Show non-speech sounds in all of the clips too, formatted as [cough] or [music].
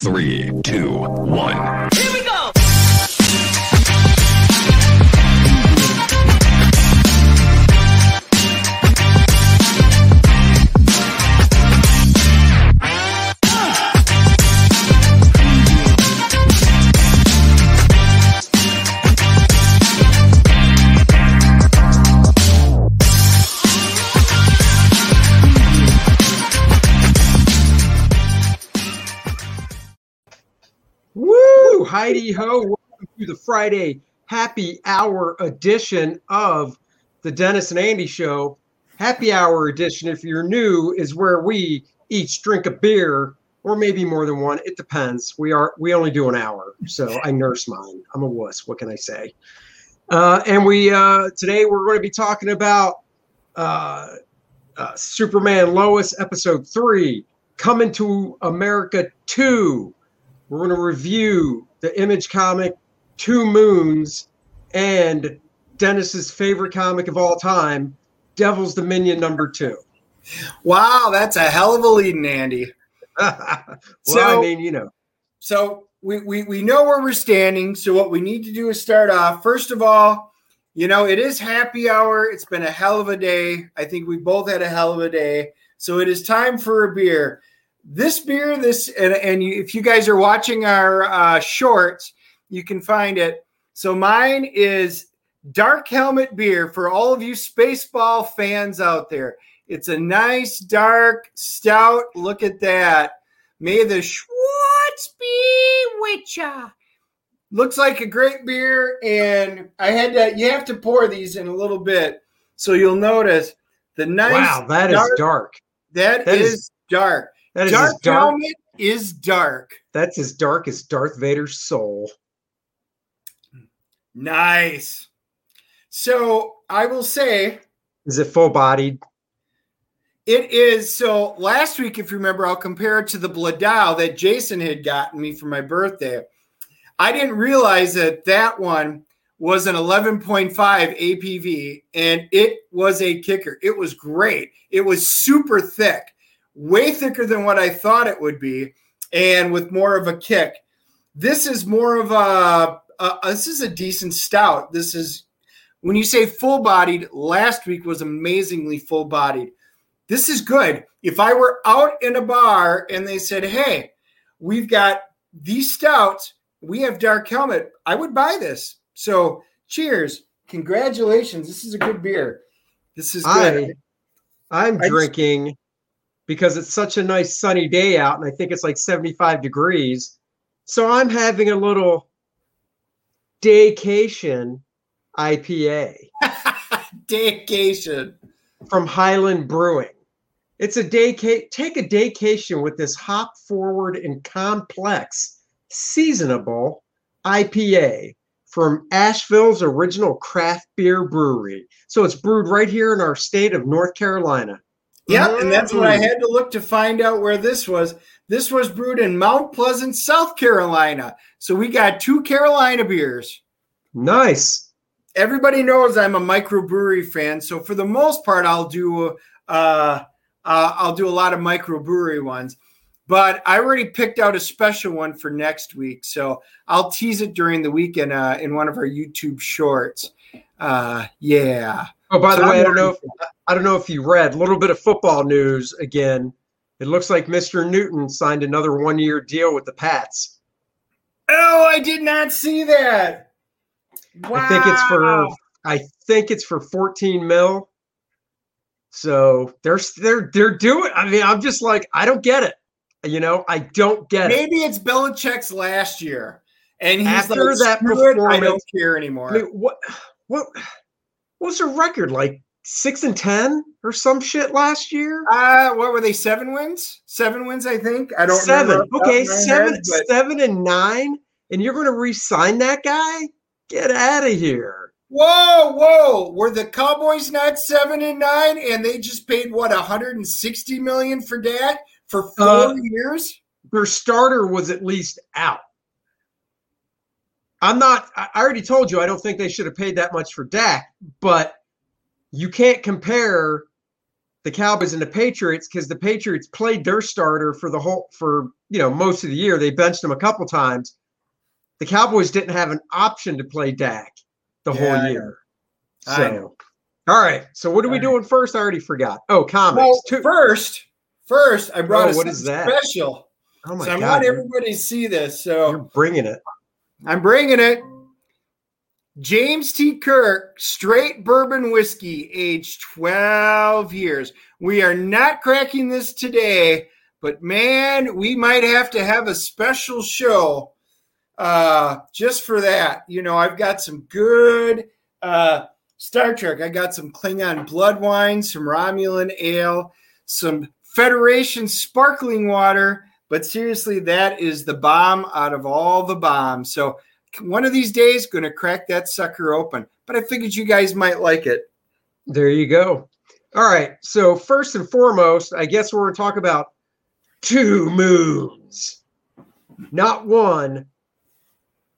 Three, two, one. Heidi ho! Welcome to the Friday happy hour edition of the Dennis and Andy Show. Happy hour edition, if you're new, is where we each drink a beer or maybe more than one. It depends. We are we only do an hour, so I nurse mine. I'm a wuss. What can I say? Uh, and we uh, today we're going to be talking about uh, uh, Superman Lois episode three, coming to America two. We're going to review the Image comic Two Moons and Dennis's favorite comic of all time, Devil's Dominion number two. Wow, that's a hell of a lead, Andy. [laughs] well, So- I mean, you know, So we, we we know where we're standing. So what we need to do is start off. First of all, you know, it is happy hour. It's been a hell of a day. I think we both had a hell of a day. So it is time for a beer. This beer, this and, and you, if you guys are watching our uh, shorts, you can find it. So mine is Dark Helmet beer for all of you Spaceball fans out there. It's a nice dark stout. Look at that. May the Schwartz be with ya. Looks like a great beer, and I had to. You have to pour these in a little bit, so you'll notice the nice. wow, that is dark- dark. that that is, is- dark. That is dark dark. helmet is dark. That's as dark as Darth Vader's soul. Nice. So I will say Is it full bodied? It is so last week, if you remember, I'll compare it to the Bladau that Jason had gotten me for my birthday. I didn't realize that that one was an 11.5 ABV and it was a kicker. It was great. It was super thick, way thicker than what I thought it would be, and with more of a kick. This is more of a, a this is a decent stout. This is when you say full bodied, last week was amazingly full bodied this is good. If I were out in a bar and they said, "Hey, we've got these stouts, we have Dark Helmet," I would buy this. So, cheers, congratulations. This is a good beer. This is good. I just- drinking because it's such a nice sunny day out, and I think it's like 75 degrees. So I'm having a little daycation IPA [laughs] Daycation. from Highland Brewing. It's a day take a daycation with this hop forward and complex seasonable IPA from Asheville's original craft beer brewery. So it's brewed right here in our state of North Carolina. Yep, and that's what I had to look to find out where this was. This was brewed in Mount Pleasant, South Carolina. So we got two Carolina beers. Nice. everybody knows I'm a microbrewery fan, so for the most part, I'll do uh, uh, I'll do a lot of microbrewery ones. But I already picked out a special one for next week, so I'll tease it during the weekend uh, in one of our YouTube shorts. Uh, yeah, Oh, by the So way, I don't know if I don't know if you read a little bit of football news again. It looks like Mr. Newton signed another one-year deal with the Pats. Oh, I did not see that. Wow. I think it's for I think it's for 14 mil. So they're they're they're doing. I mean, I'm just like I don't get it. You know, I don't get it. maybe it's Belichick's last year, and he's After like, that "Screw it, I don't care anymore. I mean, what what what's the record like? Six and ten or some shit last year? Uh, what were they? Seven wins? Seven wins, I think. I don't seven. Okay, top of my seven, head, but- seven and nine, and you're going to re-sign that guy? Get out of here! Whoa, whoa! Were the Cowboys not seven and nine, and they just paid what 160 million for Dak for four Uh, years? Their starter was at least out. I'm not. I I already told you I don't think they should have paid that much for Dak, but you can't compare the Cowboys and the Patriots because the Patriots played their starter for the whole for you know most of the year. They benched him a couple times. The Cowboys didn't have an option to play Dak the Yeah, whole year. I So, all right. So what are we All doing first? I already forgot. Oh, comics. Well, Two- first, first, I brought Oh, a what is that? special. oh my so I god, want you're, everybody to see this. So you're bringing it. I'm bringing it. James T. Kirk, straight bourbon whiskey, aged 12 years. We are not cracking this today, but man, we might have to have a special show uh, just for that. You know, I've got some good uh, Star Trek. I got some Klingon blood wine, some Romulan ale, some Federation sparkling water. But seriously, that is the bomb out of all the bombs. So one of these days, going to crack that sucker open. But I figured you guys might like it. There you go. All right. So first and foremost, I guess we're going to talk about two moons, not one,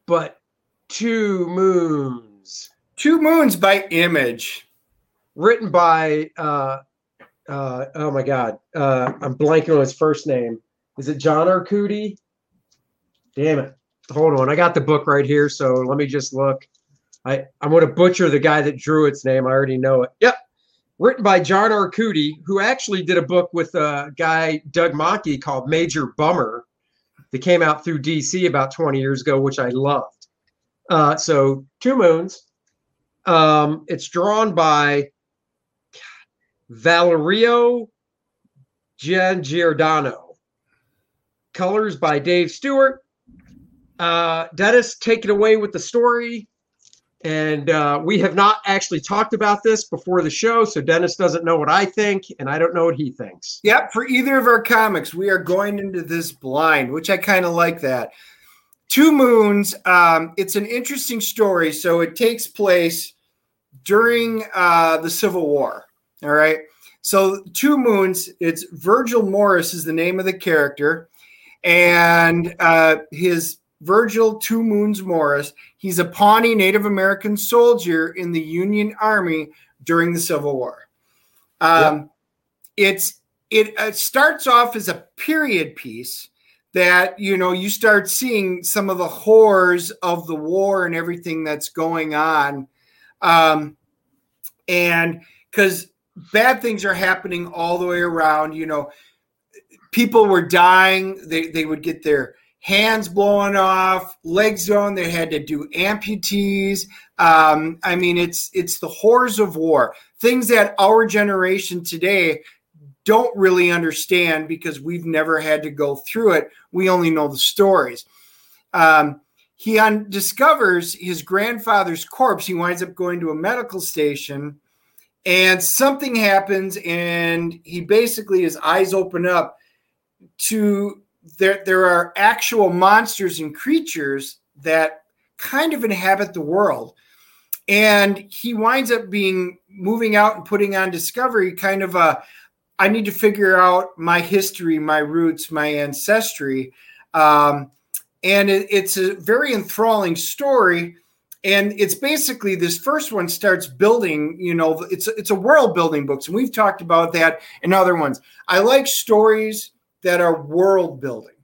but two moons. Two Moons by Image. written by uh uh oh my god uh i'm blanking on his first name is it john arcudi? Damn it. Hold on. I got the book right here so let me just look. I i'm going to butcher the guy that drew its name. I already know it. Yep. Written by john arcudi who actually did a book with a guy doug Mahnke called major bummer that came out through dc about 20 years ago which i loved. Uh so two moons. Um it's drawn by Valerio Giangiordano. Colors by Dave Stewart. Uh, Dennis, take it away with the story. And uh, we have not actually talked about this before the show, so Dennis doesn't know what I think, and I don't know what he thinks. Yep, for either of our comics, we are going into this blind, which I kind of like that. Two Moons, um, it's an interesting story. So it takes place during uh, the Civil War. All right. So Two Moons, it's Virgil Morris is the name of the character. And uh, his Virgil Two Moons Morris, he's a Pawnee Native American soldier in the Union Army during the Civil War. Um, It's it uh, starts off as a period piece that you know you start seeing some of the horrors of the war and everything that's going on um and because bad things are happening all the way around you know people were dying they, they would get their hands blown off legs gone they had to do amputees um, i mean it's it's the horrors of war things that our generation today don't really understand because we've never had to go through it. We only know the stories. Um, he un- discovers his grandfather's corpse. He winds up going to a medical station, and something happens, and he basically his eyes open up to there. There are actual monsters and creatures that kind of inhabit the world, and he winds up being moving out and putting on Discovery kind of a I need to figure out my history, my roots, my ancestry. Um, and it, it's a very enthralling story. And it's basically this first one starts building, you know, it's it's a world building books, and we've talked about that in other ones. I like stories that are world building,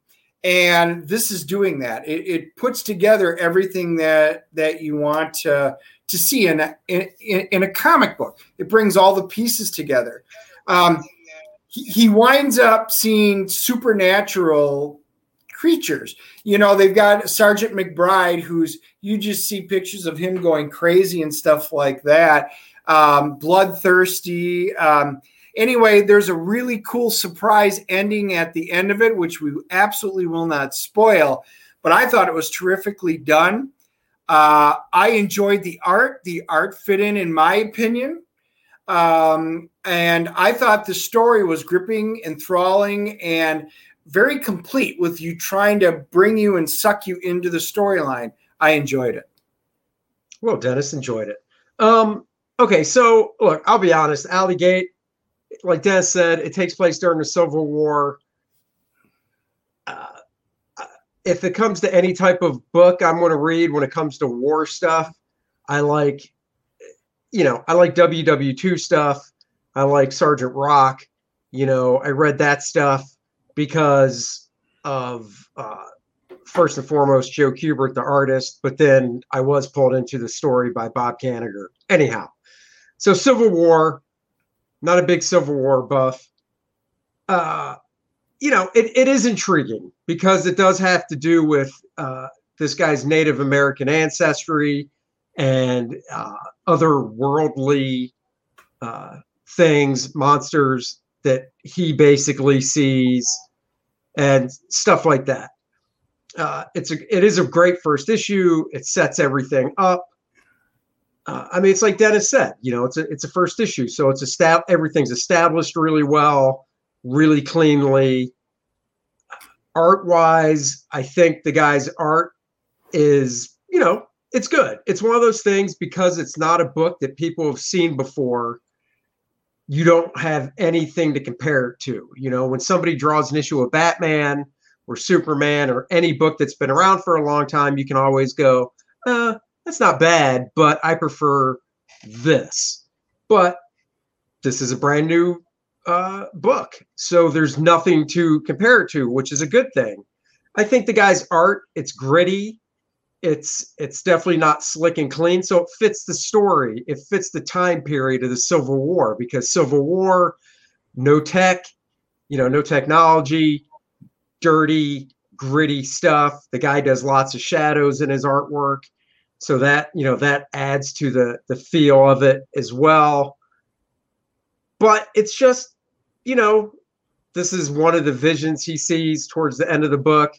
and this is doing that. It, it puts together everything that that you want to to see in a, in, in a comic book. It brings all the pieces together. Um, he, winds up seeing supernatural creatures. You know, they've got Sergeant McBride, who's you just see pictures of him going crazy and stuff like that. Um, bloodthirsty. Um, anyway, there's a really cool surprise ending at the end of it, which we absolutely will not spoil. But I thought it was terrifically done. Uh, I enjoyed the art. The art fit in, in my opinion. Um, and I thought the story was gripping, enthralling, and very complete with you trying to bring you and suck you into the storyline. I enjoyed it. Well, Dennis enjoyed it. Um, okay, so look, I'll be honest. Alley Gate, like Dennis said, it takes place during the Civil War. Uh, if it comes to any type of book I'm going to read when it comes to war stuff, I like, you know, I like WW2 stuff. I like Sergeant Rock. You know, I read that stuff because of uh, first and foremost Joe Kubert, the artist, but then I was pulled into the story by Bob Kanigher. Anyhow, so Civil War, not a big Civil War buff. Uh, you know, it, it is intriguing because it does have to do with uh, this guy's Native American ancestry and uh, other worldly uh, things, monsters that he basically sees, and stuff like that. Uh, it's a it is a great first issue. It sets everything up. Uh, I mean, it's like Dennis said, you know, it's a it's a first issue, so it's estab- everything's established really well, really cleanly. Art wise, I think the guy's art is, you know, it's good. It's one of those things because it's not a book that people have seen before. You don't have anything to compare it to. You know, when somebody draws an issue of Batman or Superman or any book that's been around for a long time, you can always go, uh, that's not bad, but I prefer this. But this is a brand new uh, book. So there's nothing to compare it to, which is a good thing. I think the guy's art, it's gritty. It's it's definitely not slick and clean. So it fits the story. It fits the time period of the Civil War because Civil War, no tech, you know, no technology, dirty, gritty stuff. The guy does lots of shadows in his artwork. So that, you know, that adds to the the feel of it as well. But it's just, you know, this is one of the visions he sees towards the end of the book.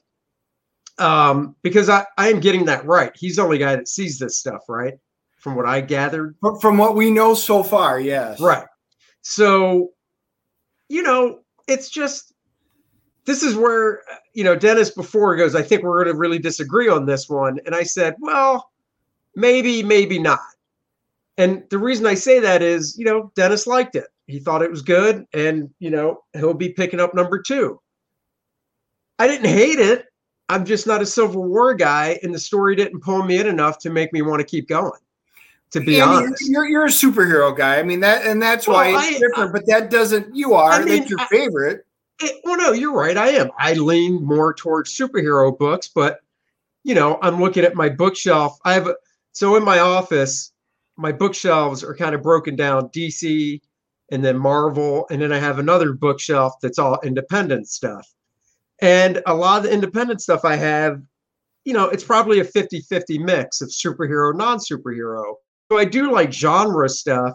Um, because I, I am getting that right. He's the only guy that sees this stuff, right? From what I gathered. From what we know so far, yes. Right. So, you know, it's just this is where you know Dennis before goes. I think we're going to really disagree on this one, and I said, well, maybe, maybe not. And the reason I say that is, you know, Dennis liked it. He thought it was good, and you know, he'll be picking up number two. I didn't hate it. I'm just not a Civil War guy, and the story didn't pull me in enough to make me want to keep going. To be and honest, you're you're a superhero guy. I mean that, and that's why it's I- different. but that doesn't. You are. I mean, that's your I- favorite. It, well, no, you're right. I am. I lean more towards superhero books, but you know, I'm looking at my bookshelf. I have a, so in my office, my bookshelves are kind of broken down DC and then Marvel, and then I have another bookshelf that's all independent stuff. And a lot of the independent stuff I have, you know, it's probably a 50 50 mix of superhero, non superhero. So I do like genre stuff.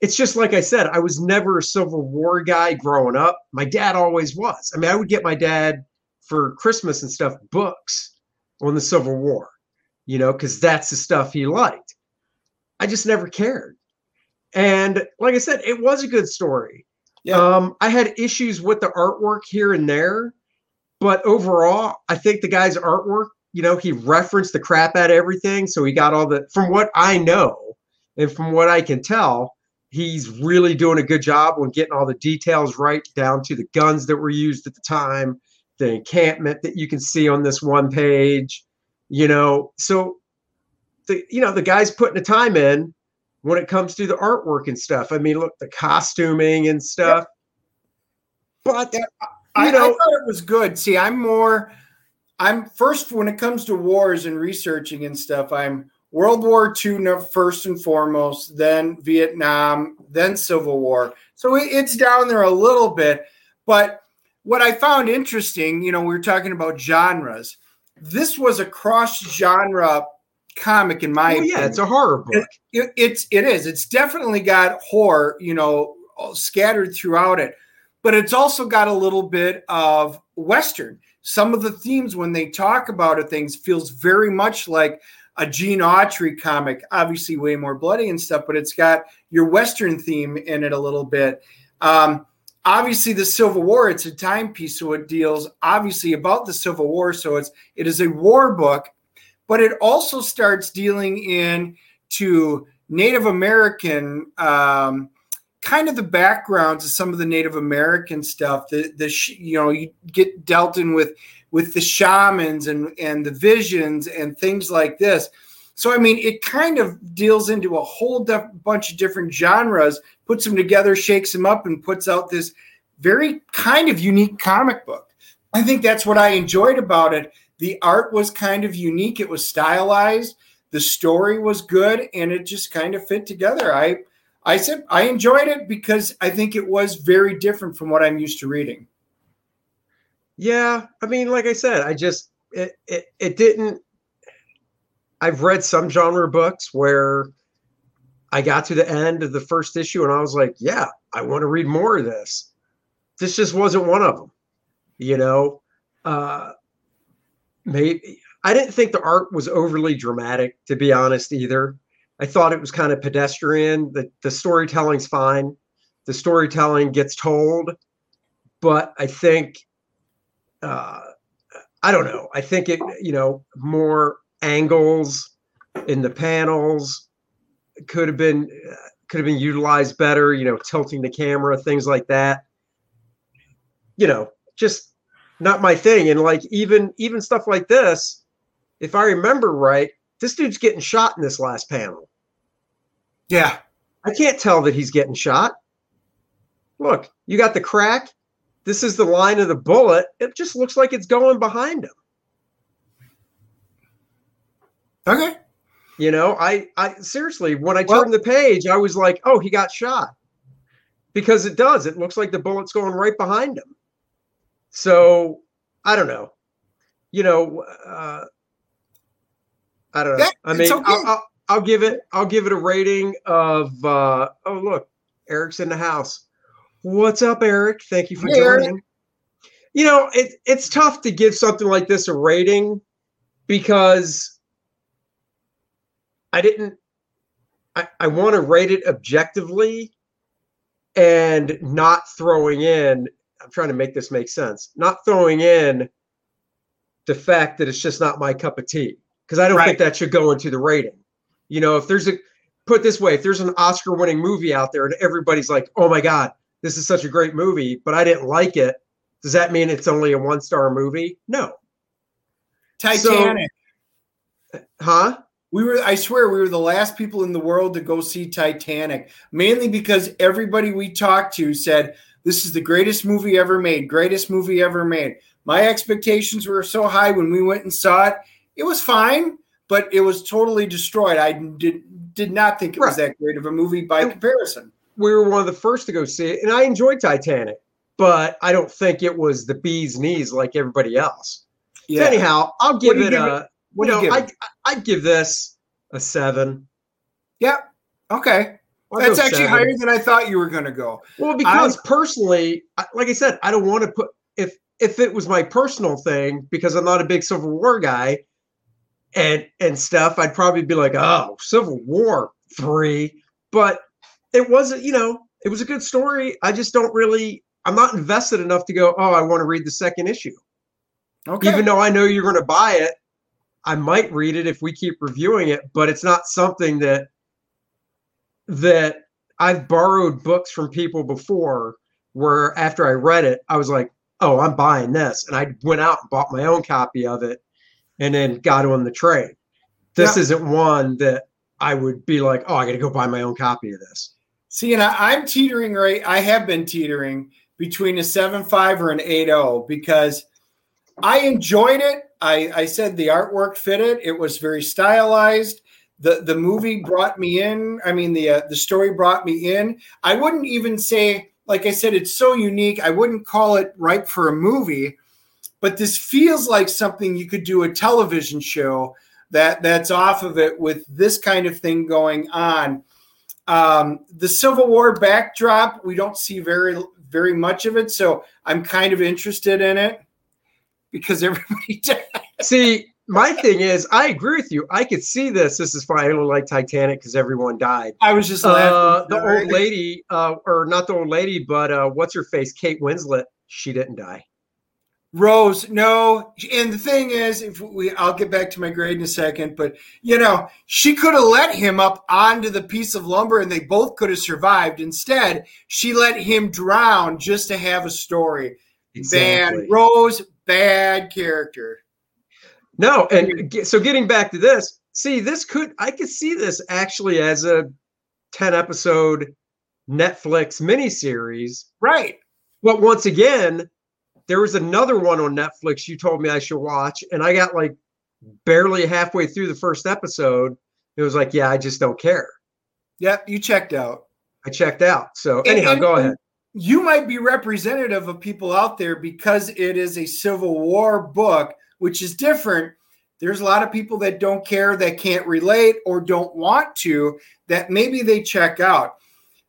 It's just like I said, I was never a Civil War guy growing up. My dad always was. I mean, I would get my dad for Christmas and stuff books on the Civil War, you know, because that's the stuff he liked. I just never cared. And like I said, it was a good story. Yeah. Um, I had issues with the artwork here and there, but overall, I think the guy's artwork, you know, he referenced the crap out of everything. So he got all the, from what I know and from what I can tell, he's really doing a good job on getting all the details right down to the guns that were used at the time, the encampment that you can see on this one page, you know. So the you know, the guy's putting the time in when it comes to the artwork and stuff. I mean, look, the costuming and stuff. But Yeah, I, I know- thought it was good. See, I'm more. I'm first when it comes to wars and researching and stuff. I'm World War II first and foremost, then Vietnam, then Civil War. So it, it's down there a little bit. But what I found interesting, you know, we were talking about genres. This was a cross genre comic, in my opinion yeah, it's a horror book. it, it's it is. It's definitely got horror you know scattered throughout it but it's also got a little bit of western. Some of the themes when they talk about it things feels very much like a gene autry comic obviously way more bloody and stuff but it's got your western theme in it a little bit. Um, obviously the civil war it's a timepiece so it deals obviously about the civil war so it's it is a war book but it also starts dealing in to Native American um, kind of the backgrounds of some of the Native American stuff. The the you know you get dealt in with with the shamans and and the visions and things like this. So I mean, it kind of deals into a whole def- bunch of different genres, puts them together, shakes them up, and puts out this very kind of unique comic book. I think that's what I enjoyed about it. The art was kind of unique. It was stylized. The story was good, and it just kind of fit together. I I said I enjoyed it because I think it was very different from what I'm used to reading. Yeah, I mean, like I said, I just it it, it didn't. I've read some genre books where I got to the end of the first issue and I was like, yeah, I want to read more of this. This just wasn't one of them, you know. Uh, maybe I didn't think the art was overly dramatic, to be honest, either. I thought it was kind of pedestrian. The the storytelling's fine. The storytelling gets told, but I think uh, I don't know. I think it you know more angles in the panels could have been could have been utilized better. You know, tilting the camera, things like that. You know, just not my thing. And like even even stuff like this, if I remember right, this dude's getting shot in this last panel. Yeah. I can't tell that he's getting shot. Look, you got the crack. This is the line of the bullet. It just looks like it's going behind him. Okay. You know, I I seriously, when I Well- turned the page, I was like, "Oh, he got shot," because it does. It looks like the bullet's going right behind him. So I don't know. You know, uh, I don't know. I mean, okay. I'll, I'll, I'll give it. I'll give it a rating of. Uh, oh, look, Eric's in the house. What's up, Eric? Thank you for Hey, Eric. joining. You know, it, it's tough to give something like this a rating because I didn't. I, I want to rate it objectively and not throwing in. I'm trying to make this make sense. Not throwing in the fact that it's just not my cup of tea because I don't Right. think that should go into the rating. You know, if there's a put this way, if there's an Oscar-winning movie out there and everybody's like, "Oh my god, this is such a great movie," but I didn't like it, does that mean it's only a one-star movie? No, Titanic. huh? We were I swear we were the last people in the world to go see Titanic, mainly because everybody we talked to said this is the greatest movie ever made, greatest movie ever made. My expectations were so high when we went and saw it. It was fine, but it was totally destroyed. I did did not think it was that great of a movie by And- comparison. we were one of the first to go see it, and I enjoyed Titanic, but I don't think it was the bee's knees like everybody else. Yeah. Anyhow, I'll give it give a. What you do you know, give? I I'd give this a seven. yeah. Okay. I'll That's actually seven. higher than I thought you were going to go. Well, because personally, like I said, I don't want to put if if it was my personal thing because I'm not a big Civil War guy, and and stuff, I'd probably be like, oh, Civil War three. But it wasn't, you know, it was a good story. I just don't really. I'm not invested enough to go. Oh, I want to read the second issue. Okay. even though I know you're going to buy it, I might read it if we keep reviewing it, but it's not something that that I've borrowed books from people before where after I read it, I was like, "Oh, I'm buying this." And I went out and bought my own copy of it and then got on the train. This Yeah. isn't one that I would be like, "Oh, I got to go buy my own copy of this." See, and I, I'm teetering right. I have been teetering between a seven five or an eight zero because I enjoyed it. I, I said the artwork fitted. It was very stylized. the The movie brought me in. I mean, the uh, the story brought me in. I wouldn't even say, like I said, it's so unique. I wouldn't call it right for a movie, but this feels like something you could do a television show that that's off of it with this kind of thing going on. Um, the Civil War backdrop, we don't see very very much of it, so I'm kind of interested in it because everybody [laughs] died. See, my thing is, I agree with you. I could see this. This is fine. I don't like Titanic because everyone died. I was just Uh, the old lady, uh, or not the old lady, but uh, what's her face? Kate Winslet. She didn't die. Rose, no. And the thing is, if we, I'll get back to my grade in a second, but you know, she could have let him up onto the piece of lumber, and they both could have survived. Instead, she let him drown just to have a story. Exactly. Bad Rose, bad character. No, and so getting back to this, see, this could I could see this actually as a 10 episode Netflix miniseries. Right. But once again, there was another one on Netflix you told me I should watch, and I got like barely halfway through the first episode. It was like, yeah, I just don't care. Yep, you checked out. I checked out. So anyhow, and, go ahead. You might be representative of people out there because it is a Civil War book, which is different. There's a lot of people that don't care, that can't relate, or don't want to, that maybe they check out.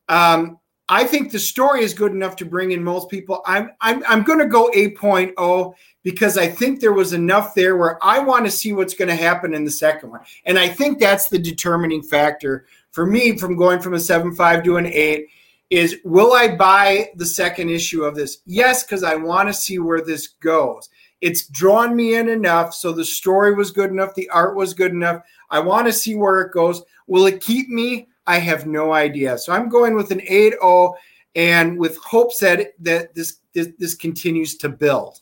Um, I think the story is good enough to bring in most people. I'm I'm I'm going to go 8.0 because I think there was enough there where I want to see what's going to happen in the second one. And I think that's the determining factor for me from going from a 7.5 to an 8 is will I buy the second issue of this? Yes, because I want to see where this goes. It's drawn me in enough. So the story was good enough, the art was good enough. I want to see where it goes. Will it keep me? I have no idea. So I'm going with an 8-0 and with hopes that that this this, this continues to build.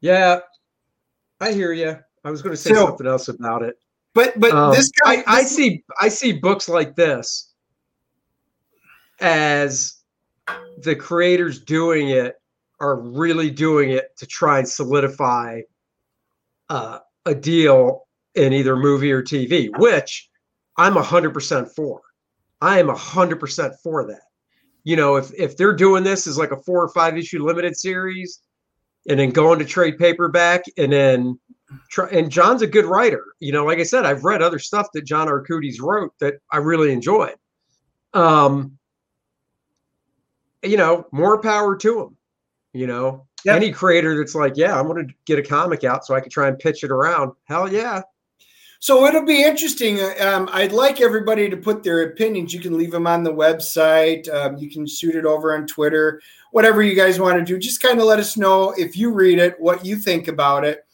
Yeah, I hear you. I was going to say so, something else about it. But but um, this guy, I, I see I see books like this as the creators doing it are really doing it to try and solidify uh, a deal in either movie or TV, which I'm 100% for. I am 100% for that. You know, if if they're doing this as like a four or five issue limited series and then going to trade paperback and then try and John's a good writer. You know, like I said, I've read other stuff that John Arcudi's wrote that I really enjoyed. Um, you know, more power to them. You know, yep. any creator that's like, yeah, I'm going to get a comic out so I can try and pitch it around. Hell yeah, so it'll be interesting. Um, I'd like everybody to put their opinions. You can leave them on the website. Um, you can shoot it over on Twitter, whatever you guys want to do. Just kind of let us know if you read it, what you think about it.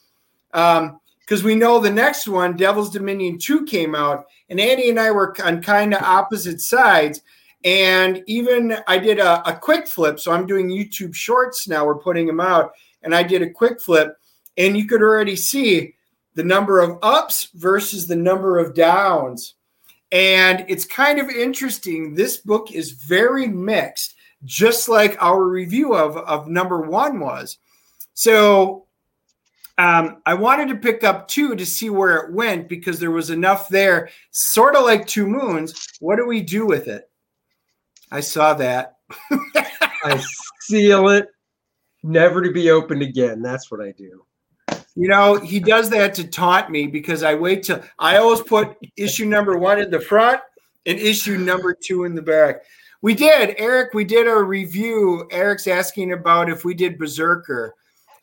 Because um, we know the next one, Devil's Dominion 2, came out, and Andy and I were on kind of opposite sides. And even I did a, a quick flip. So I'm doing YouTube shorts now. We're putting them out. And I did a quick flip, and you could already see the number of ups versus the number of downs. And it's kind of interesting. This book is very mixed, just like our review of, of number one was. So um, I wanted to pick up two to see where it went because there was enough there, sort of like Two Moons. What do we do with it? I saw that. I seal it, never to be opened again. That's what I do. You know, he does that to taunt me because I wait till I always put issue number one in the front and issue number two in the back. We did, Eric. We did a review. Eric's asking about if we did Berserker.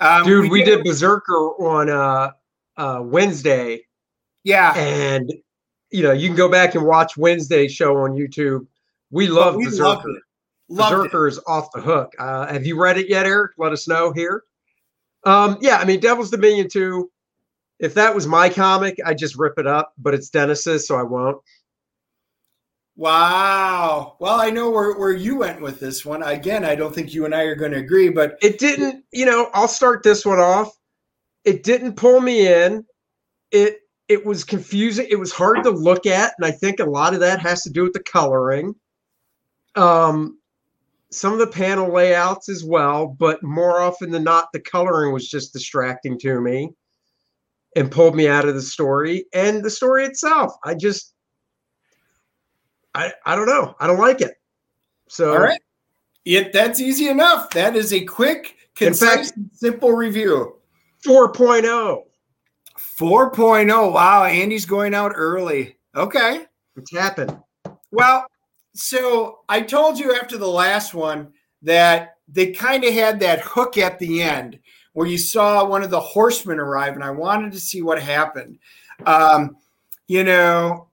Um, Dude, we, we did, did, Berserker on uh, uh, Wednesday. Yeah, and you know you can go back and watch Wednesday's show on YouTube. We love we Berserker. Berserker is off the hook. Uh, have you read it yet, Eric? Let us know here. Um, yeah, I mean, Devil's Dominion 2. If that was my comic, I'd just rip it up, but it's Dennis's, so I won't. Wow. Well, I know where, where you went with this one. Again, I don't think you and I are going to agree, but it didn't, you know, I'll start this one off. It didn't pull me in. It it was confusing. It was hard to look at, and I think a lot of that has to do with the coloring. Um, some of the panel layouts as well, but more often than not, the coloring was just distracting to me and pulled me out of the story. And the story itself, I just, I, I don't know. I don't like it. So, all right. It, that's easy enough. That is a quick, concise, fact, simple review. 4.0. 4.0. Wow. Andy's going out early. Okay. It's happened. Well, so I told you after the last one that they kind of had that hook at the end where you saw one of the horsemen arrive, and I wanted to see what happened. Um, you know,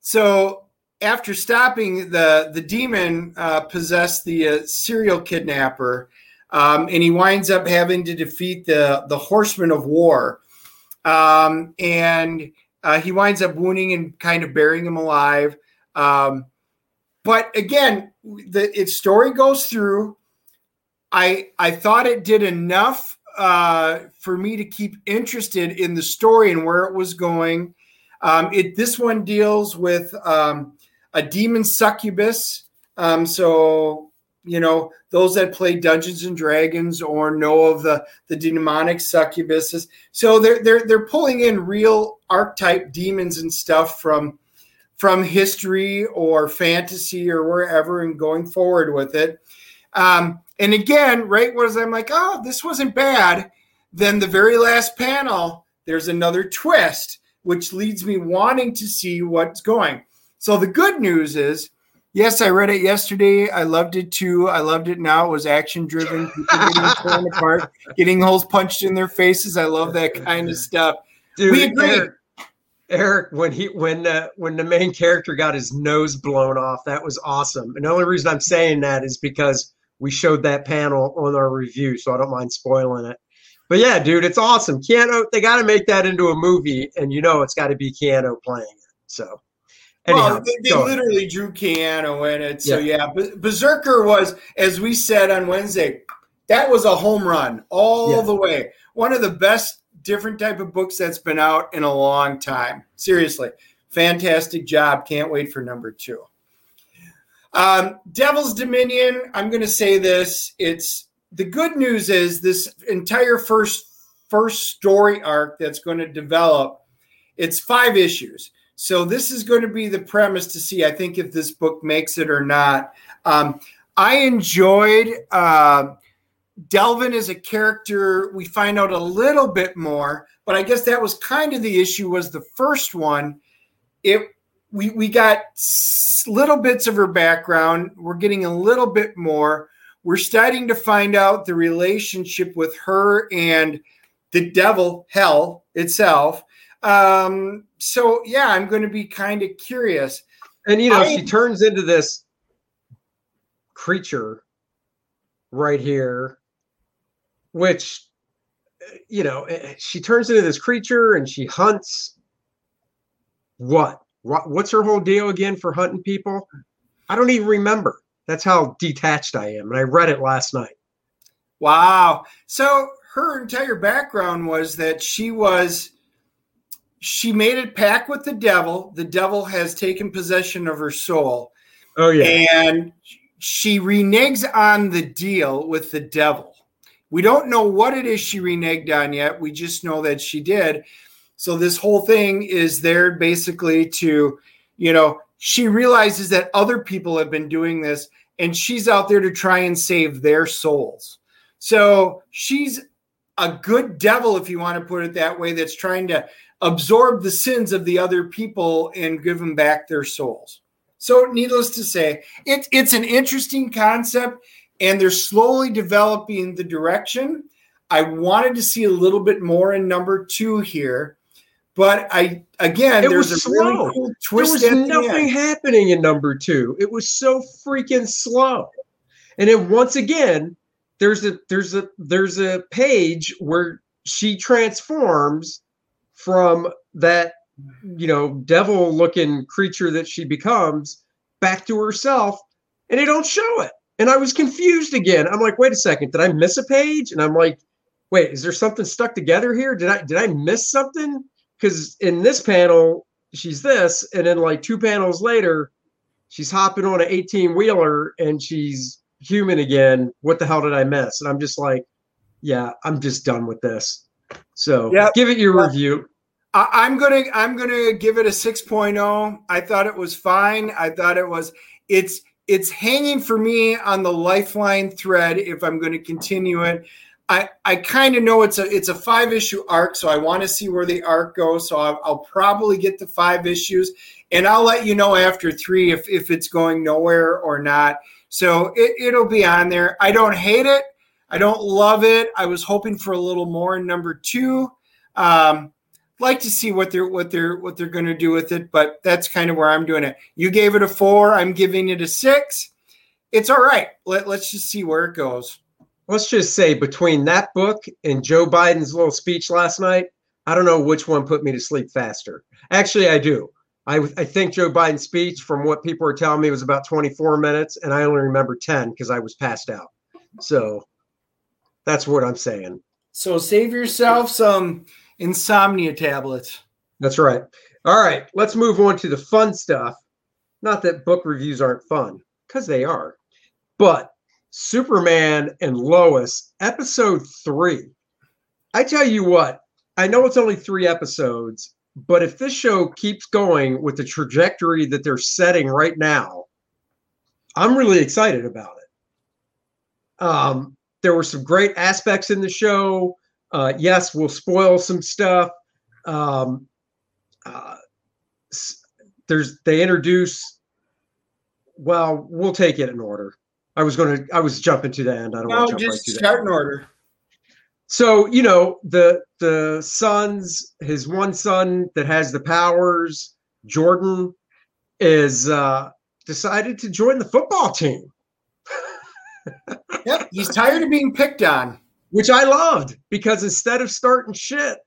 so after stopping the the demon uh, possessed the uh, serial kidnapper, um, and he winds up having to defeat the the horseman of war, um, and uh, he winds up wounding and kind of burying him alive. Um, but again, the its story goes through. I I thought it did enough uh, for me to keep interested in the story and where it was going. Um, it this one deals with um, a demon succubus. Um, so you know those that play Dungeons and Dragons or know of the the demonic succubuses. So they're they're they're pulling in real archetype demons and stuff from from history or fantasy or wherever and going forward with it. Um, and again, right was I'm like, oh, this wasn't bad. Then the very last panel, there's another twist, which leads me wanting to see what's going. So the good news is, yes, I read it yesterday. I loved it too. I loved it now. It was action driven, [laughs] people getting torn apart, getting holes punched in their faces. I love that kind of stuff. Dude, we agree. Eric, Eric, when he when uh, when the main character got his nose blown off, that was awesome. And the only reason I'm saying that is because we showed that panel on our review, so I don't mind spoiling it. But yeah, dude, it's awesome. Keanu, they got to make that into a movie, and you know it's got to be Keanu playing it. So, anyhow, well, they, they go ahead. literally drew Keanu in it. So yeah, Be- Berserker was, as we said on Wednesday, that was a home run all Yeah. the way. One of the best different type of books that's been out in a long time. Seriously, fantastic job. Can't wait for number two. Um, Devil's Dominion. I'm going to say this. It's the good news is this entire first first story arc that's going to develop. It's five issues. So this is going to be the premise to see, I think, if this book makes it or not. Um, I enjoyed uh, Delvin is a character. We find out a little bit more, but I guess that was kind of the issue. Was the first one? It we we got little bits of her background. We're getting a little bit more. We're starting to find out the relationship with her and the devil, hell itself. Um, so yeah, I'm going to be kind of curious. and you know I- she turns into this creature right here, which you know eh, she turns into this creature and she hunts. What? What? What's her whole deal again for hunting people? I don't even remember. That's how detached I am, and I read it last night. Wow. So her entire background was that she was she made a pact with the devil. The devil has taken possession of her soul. Oh yeah, and she reneges on the deal with the devil. We don't know what it is she reneged on yet. We just know that she did. So this whole thing is there basically to, you know, she realizes that other people have been doing this and she's out there to try and save their souls. So she's a good devil, if you want to put it that way, that's trying to absorb the sins of the other people and give them back their souls. So, needless to say, it, it's an interesting concept, and they're slowly developing the direction. I wanted to see a little bit more in number two here, but I again, It there's was a really slow. cool there was at the nothing happening in number two. It was so freaking slow. And then once again, there's a there's a there's a page where she transforms from that you know devil looking creature that she becomes back to herself and they don't show it and i was confused again. I'm like wait a second did i miss a page? And i'm like wait is there something stuck together here? Did i did i miss something? Because in this panel she's this and then like two panels later she's hopping on an 18 wheeler and she's human again. What the hell did i miss? And i'm just like yeah i'm just done with this. So Yep. give it your review. I'm gonna I'm gonna give it a 6.0. I thought it was fine. I thought it was it's it's hanging for me on the lifeline thread if I'm going to continue it. I I kind of know it's a it's a five issue arc, so I want to see where the arc goes. So I'll, I'll probably get the five issues, and I'll let you know after three if if it's going nowhere or not. So it, it'll be on there. I don't hate it. I don't love it. I was hoping for a little more in number two. Um, like to see what they're what they're what they're going to do with it, but that's kind of where I'm doing it. You gave it a four. I'm giving it a six. It's all right. Let, let's just see where it goes. let's just say between that book and Joe Biden's little speech last night, I don't know which one put me to sleep faster. Actually, I do. I, I think Joe Biden's speech, from what people are telling me, was about 24 minutes, and I only remember 10 because I was passed out. So that's what I'm saying. So save yourself some insomnia tablets. That's right. All right, let's move on to the fun stuff. Not that book reviews aren't fun, because they are. But Superman and Lois, episode three. I tell you what, I know it's only three episodes, but if this show keeps going with the trajectory that they're setting right now, I'm really excited about it. Um, there were some great aspects in the show. Uh, yes, we'll spoil some stuff. Um, uh, there's they introduce. Well, we'll take it in order. I was going to. I was jumping to the end. I don't No, want to jump just right to start in order. So you know the the sons, his one son that has the powers, Jordan, is uh, decided to join the football team, [laughs] Yep, he's tired of being picked on. Which I loved because instead of starting shit,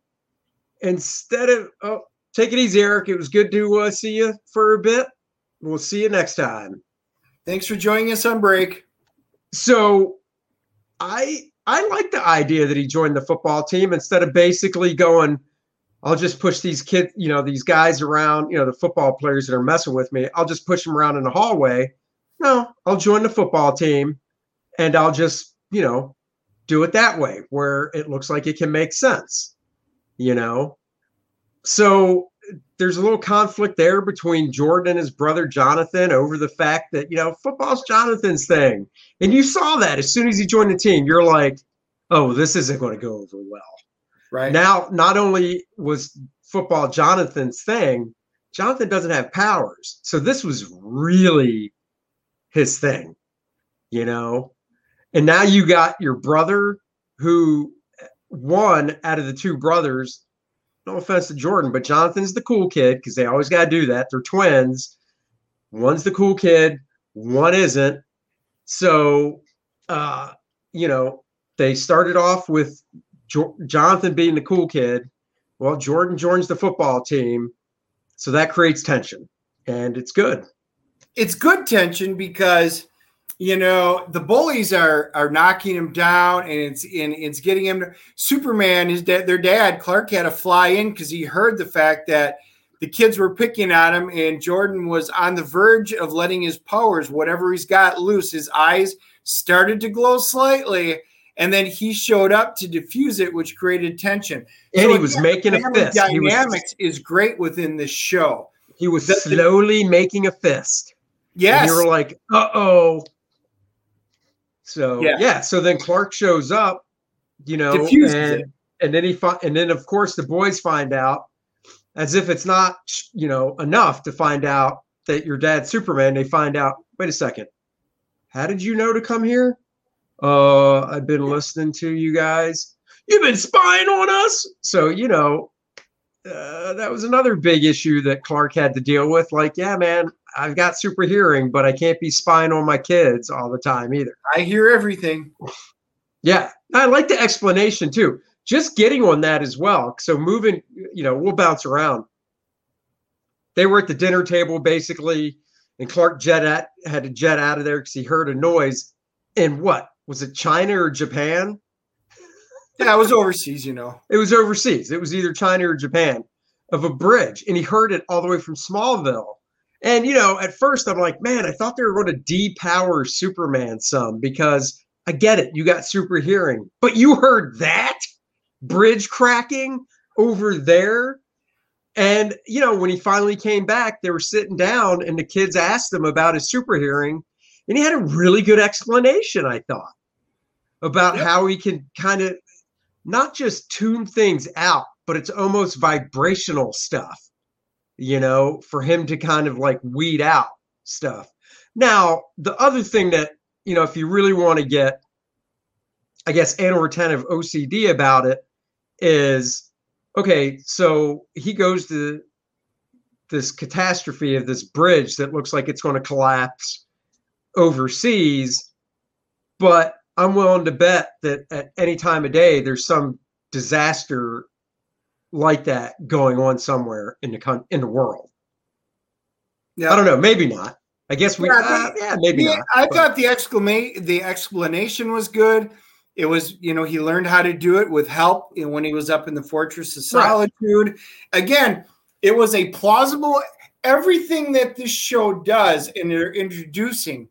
instead of oh, take it easy, Eric. It was good to uh, see you for a bit. We'll see you next time. Thanks for joining us on break. So I I like the idea that he joined the football team instead of basically going, I'll just push these kids, you know, these guys around, you know, the football players that are messing with me. I'll just push them around in the hallway. No, I'll join the football team and I'll just, you know, do it that way where it looks like it can make sense, you know. So there's a little conflict there between Jordan and his brother Jonathan over the fact that, you know, football's Jonathan's thing. And you saw that as soon as he joined the team, you're like, oh, this isn't going to go over well. Right. Now, not only was football Jonathan's thing, Jonathan doesn't have powers. So this was really his thing, you know? And now you got your brother who one out of the two brothers, no offense to Jordan, but Jonathan's the cool kid because they always got to do that. They're twins. One's the cool kid, one isn't. So, uh, you know, they started off with jo- Jonathan being the cool kid. Well, Jordan joins the football team. So that creates tension and it's good. it's good tension because you know the bullies are are knocking him down and it's and it's getting him to, superman his dad their dad clark had to fly in because he heard the fact that the kids were picking on him and jordan was on the verge of letting his powers whatever he's got loose his eyes started to glow slightly and then he showed up to diffuse it which created tension And So he was making a fist. He was, dynamics is great within this show he was The- slowly making a fist. Yes you were like, uh oh. So Yeah. yeah. so then Clark shows up, you know, Diffuses and it. and then he fi- and then of course the boys find out, as if it's not you know enough to find out that your dad's Superman. They find out. Wait a second, how did you know to come here? Uh, I've been listening to you guys. You've been spying on us. So you know, uh, that was another big issue that Clark had to deal with. Like, yeah, man, I've got super hearing, but I can't be spying on my kids all the time either. i hear everything Yeah, I like the explanation too. Just getting on that as well. So moving, you know, we'll bounce around. They were at the dinner table basically, and Clark jet at, had to jet out of there because he heard a noise. And what was it, China or Japan? Yeah, it was overseas, you know. It was overseas. It was either China or Japan of a bridge, and he heard it all the way from Smallville. And you know, at first I'm like, man, I thought they were going to depower Superman some because I get it, you got super hearing, but you heard that bridge cracking over there. And you know, when he finally came back, they were sitting down, and the kids asked him about his super hearing, and he had a really good explanation. I thought about Yep. how he can kind of not just tune things out, but it's almost vibrational stuff, you know, for him to kind of like weed out stuff. Now, the other thing that, you know, if you really want to get, I guess, anal retentive OCD about it is okay, so he goes to this catastrophe of this bridge that looks like it's going to collapse overseas, but I'm willing to bet that at any time of day there's some disaster like that going on somewhere in the con- in the world. Yeah, I don't know, maybe not. I guess we Yeah, uh, yeah, maybe Yeah, not. I but- thought the exclamation the explanation was good. It was, you know, he learned how to do it with help when he was up in the Fortress of Right. Solitude. Again, It was a plausible everything that this show does and they're introducing,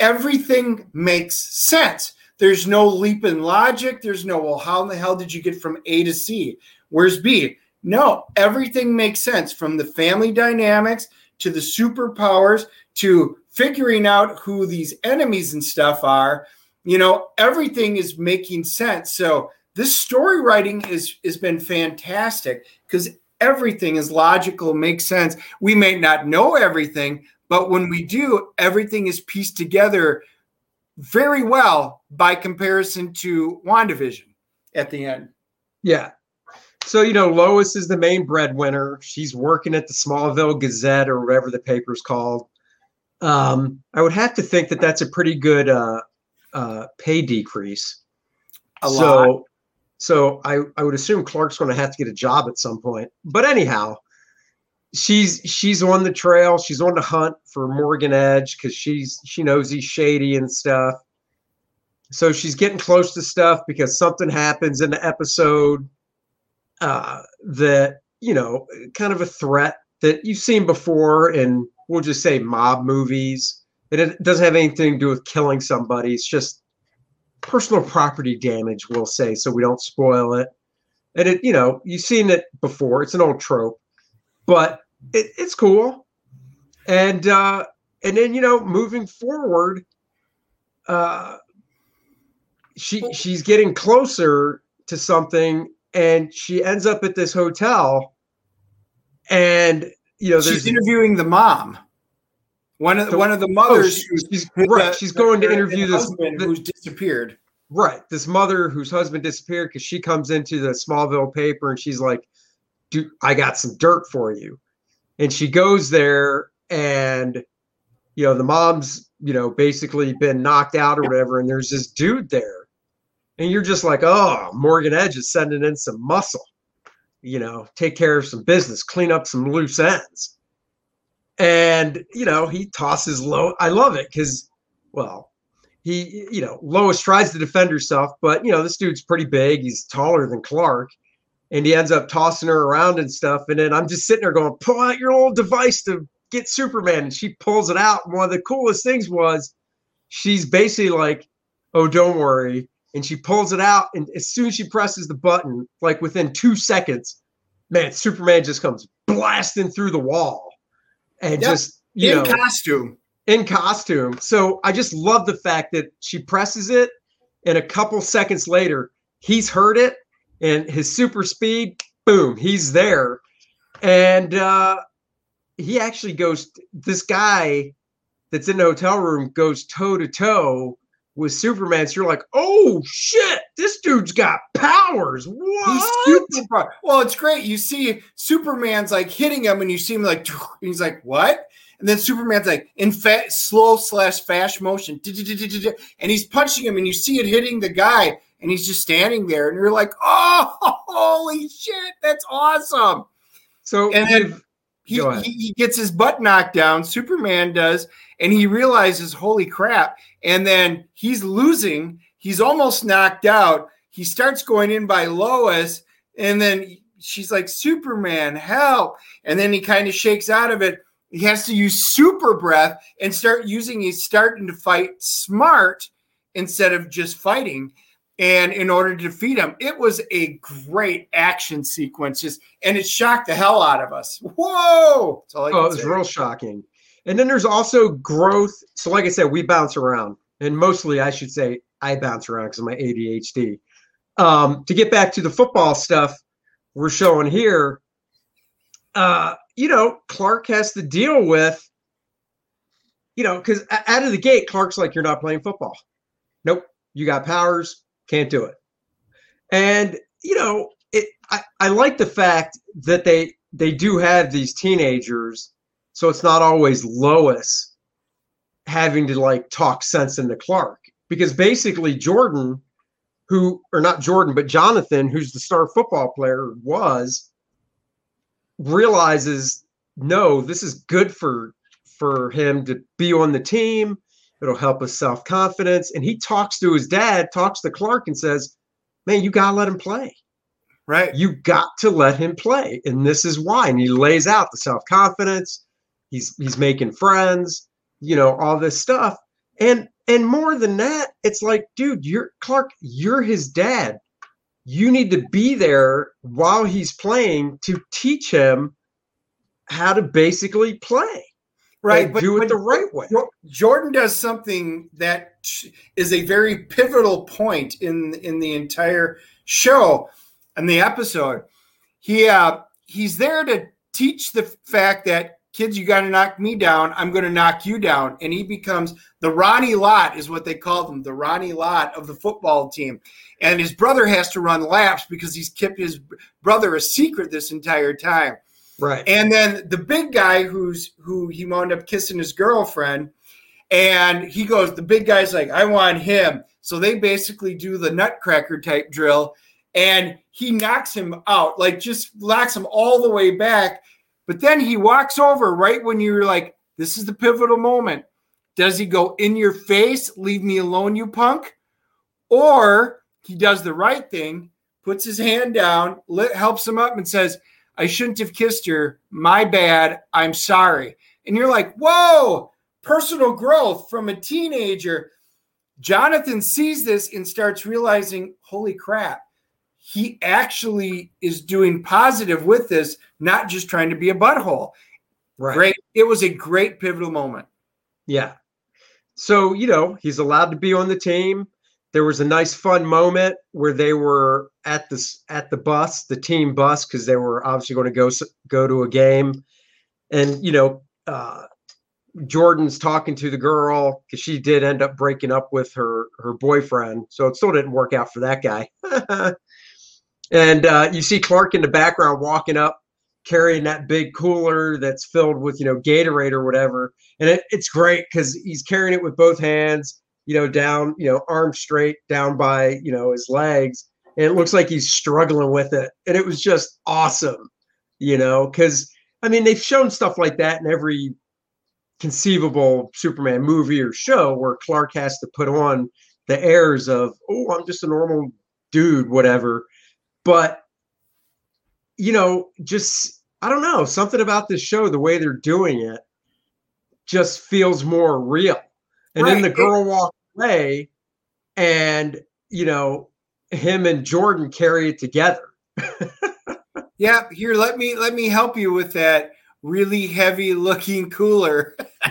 everything makes sense. There's no leap in logic. There's no, well, how in the hell did you get from A to C? Where's B? No, everything makes sense from the family dynamics to the superpowers to figuring out who these enemies and stuff are. You know, everything is making sense. So this story writing is has been fantastic because everything is logical, makes sense. We may not know everything, but when we do, everything is pieced together very well by comparison to WandaVision at the end. Yeah. So, you know, Lois is the main breadwinner. She's working at the Smallville Gazette or whatever the paper's called. Um, I would have to think that that's a pretty good uh, uh, pay decrease. A so, lot. so I, I would assume Clark's going to have to get a job at some point. But anyhow, she's she's on the trail. She's on the hunt for Morgan Edge because she's she knows he's shady and stuff. So she's getting close to stuff because something happens in the episode uh, that you know, kind of a threat that you've seen before in we'll just say mob movies. And it doesn't have anything to do with killing somebody. It's just personal property damage, we'll say, so we don't spoil it. And it, you know, you've seen it before. It's an old trope, but it, it's cool. And uh, and then you know, moving forward, uh, she she's getting closer to something, and she ends up at this hotel, and you know, She's interviewing the mom. One of the, one of the oh, mothers who's she's, right. She's going to interview this husband the- who's disappeared. Right. This mother whose husband disappeared because she comes into the Smallville paper and she's like, Dude, I got some dirt for you. And she goes there and, you know, the mom's, you know, basically been knocked out or whatever. And there's this dude there. And you're just like, oh, Morgan Edge is sending in some muscle, you know, take care of some business, clean up some loose ends. And, you know, he tosses low. I love it because, well, he, you know, Lois tries to defend herself, but you know, this dude's pretty big. He's taller than Clark, and he ends up tossing her around and stuff. And then I'm just sitting there going, "Pull out your old device to get Superman," and she pulls it out. And one of the coolest things was, she's basically like, "Oh, don't worry," and she pulls it out, and as soon as she presses the button, like within two seconds, man, Superman just comes blasting through the wall, and Yep. just you in know costume. in costume. So I just love the fact that she presses it, and a couple seconds later, he's heard it, and his super speed, boom, he's there, and uh, he actually goes. This guy that's in the hotel room goes toe to toe with Superman. So you're like, oh shit, this dude's got powers. He's What? super. Well, it's great. You see Superman's like hitting him, and you see him like, [laughs] he's like, what? And then Superman's like in fa- slow slash fast motion, and he's punching him, and you see it hitting the guy, and he's just standing there, and you're like, oh, [laughs] holy shit, that's awesome. So And then he, he, he gets his butt knocked down. Superman does, and he realizes, holy crap. And then he's losing. He's almost knocked out. He starts going in by Lois, and then she's like, Superman, help. And then he kind of shakes out of it. He has to use super breath and start using, he's starting to fight smart instead of just fighting. And in order to defeat him, it was a great action sequence, just and it shocked the hell out of us. Whoa! Oh, it was say. real shocking. And then there's also growth. So, like I said, we bounce around, and mostly I should say I bounce around because of my ADHD. Um, to get back to the football stuff we're showing here, uh, you know, Clark has to deal with, you know, because out of the gate, Clark's like, "You're not playing football. Nope, you got powers, can't do it." And you know, it. I, I like the fact that they they do have these teenagers so it's not always Lois having to like talk sense into Clark because basically Jordan, who or not Jordan, but Jonathan, who's the star football player, was realizes no, this is good for for him to be on the team. It'll help his self confidence, and he talks to his dad, talks to Clark, and says, "Man, you gotta let him play." Right. You got to let him play, and this is why. And he lays out the self confidence. He's he's making friends. You know all this stuff, and and more than that, it's like, dude, you're Clark. You're his dad. You need to be there while he's playing to teach him how to basically play. Right. and do it the right way. Jordan does something that is a very pivotal point in in the entire show and the episode. He uh he's there to teach the fact that kids, you got to knock me down. I'm going to knock you down, and he becomes the Ronnie Lott is what they call him, the Ronnie Lott of the football team. And his brother has to run laps because he's kept his brother a secret this entire time. Right. And then the big guy who's who he wound up kissing his girlfriend, and he goes, the big guy's like, I want him. So they basically do the nutcracker type drill, and he knocks him out, like just knocks him all the way back. But then he walks over right when you're like, this is the pivotal moment. Does he go in your face, leave me alone, you punk? Or he does the right thing, puts his hand down, helps him up, and says, I shouldn't have kissed her. My bad. I'm sorry. And you're like, whoa, personal growth from a teenager. Jonathan sees this and starts realizing, holy crap, he actually is doing positive with this, not just trying to be a butthole. Right. Great. It was a great pivotal moment. Yeah. So, you know, he's allowed to be on the team. There was a nice fun moment where they were at this at the bus, the team bus, because they were obviously going to go go to a game. And, you know, uh, Jordan's talking to the girl because she did end up breaking up with her her boyfriend, so it still didn't work out for that guy. [laughs] and uh, you see Clark in the background walking up, carrying that big cooler that's filled with you know Gatorade or whatever, and it, it's great because he's carrying it with both hands, you know, down, you know, arm straight down by you know his legs, and it looks like he's struggling with it, and it was just awesome, you know, because I mean they've shown stuff like that in every conceivable Superman movie or show where Clark has to put on the airs of, oh, I'm just a normal dude, whatever. But, you know, just, I don't know, something about this show, the way they're doing it, just feels more real. And right. then the girl walks away and, you know, him and Jordan carry it together. [laughs] yeah, here let me let me help you with that really heavy looking cooler. [laughs]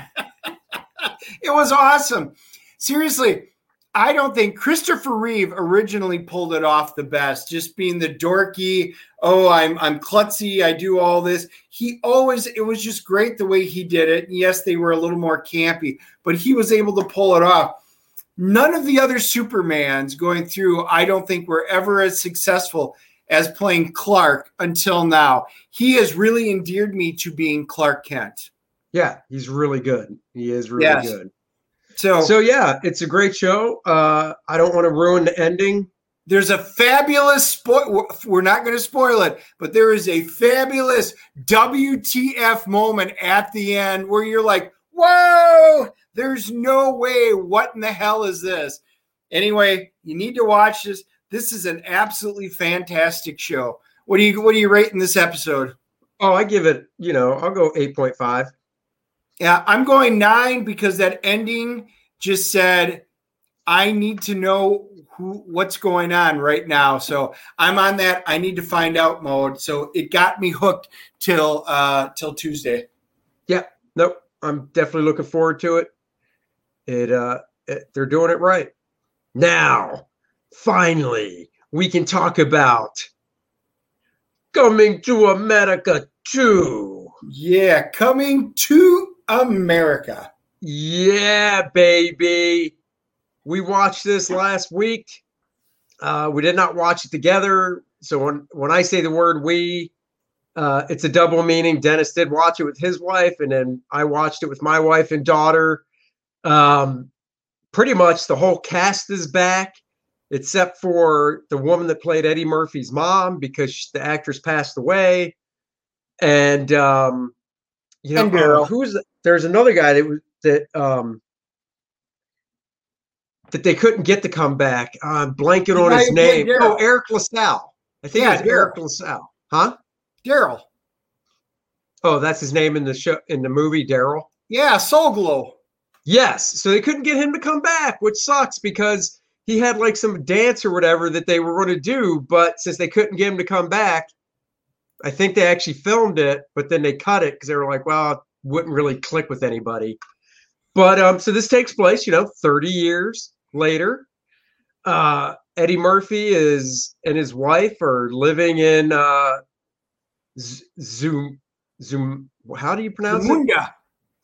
it was awesome. Seriously, I don't think Christopher Reeve originally pulled it off the best, just being the dorky, oh, I'm I'm klutzy, I do all this. He always it was just great the way he did it. Yes, they were a little more campy, but he was able to pull it off. None of the other Supermans going through, I don't think were ever as successful as playing Clark until now. He has really endeared me to being Clark Kent. Yeah, he's really good. He is really yes. good. So, so yeah, it's a great show. Uh, I don't want to ruin the ending. There's a fabulous spoil. We're not going to spoil it, but there is a fabulous WTF moment at the end where you're like, "Whoa! There's no way. What in the hell is this?" Anyway, you need to watch this. This is an absolutely fantastic show. What do you what do you rate in this episode? Oh, I give it, you know, I'll go 8.5. Yeah, I'm going 9 because that ending just said I need to know who what's going on right now. So I'm on that I need to find out mode. So it got me hooked till uh till Tuesday. Yeah. Nope. I'm definitely looking forward to it. It uh it, they're doing it right. Now, finally, we can talk about coming to America too. Yeah, coming to America. Yeah, baby. We watched this last week. Uh, we did not watch it together. So when, when I say the word we, uh, it's a double meaning. Dennis did watch it with his wife, and then I watched it with my wife and daughter. Um, pretty much the whole cast is back except for the woman that played Eddie Murphy's mom because the actress passed away. And um, you know, uh, who's there's another guy that was that um that they couldn't get to come back. I'm blanking on his name. Oh, Eric LaSalle. I think Yeah, it was Eric LaSalle. Huh? Daryl. Oh, that's his name in the show in the movie, Daryl. Yeah, Soul Glo. Yes. So they couldn't get him to come back, which sucks because he had like some dance or whatever that they were going to do. But since they couldn't get him to come back, I think they actually filmed it, but then they cut it because they were like, well, it wouldn't really click with anybody. But um, so this takes place, you know, 30 years later. Uh, Eddie Murphy is and his wife are living in uh, Zoom. Zoom. How do you pronounce it? Zamunda.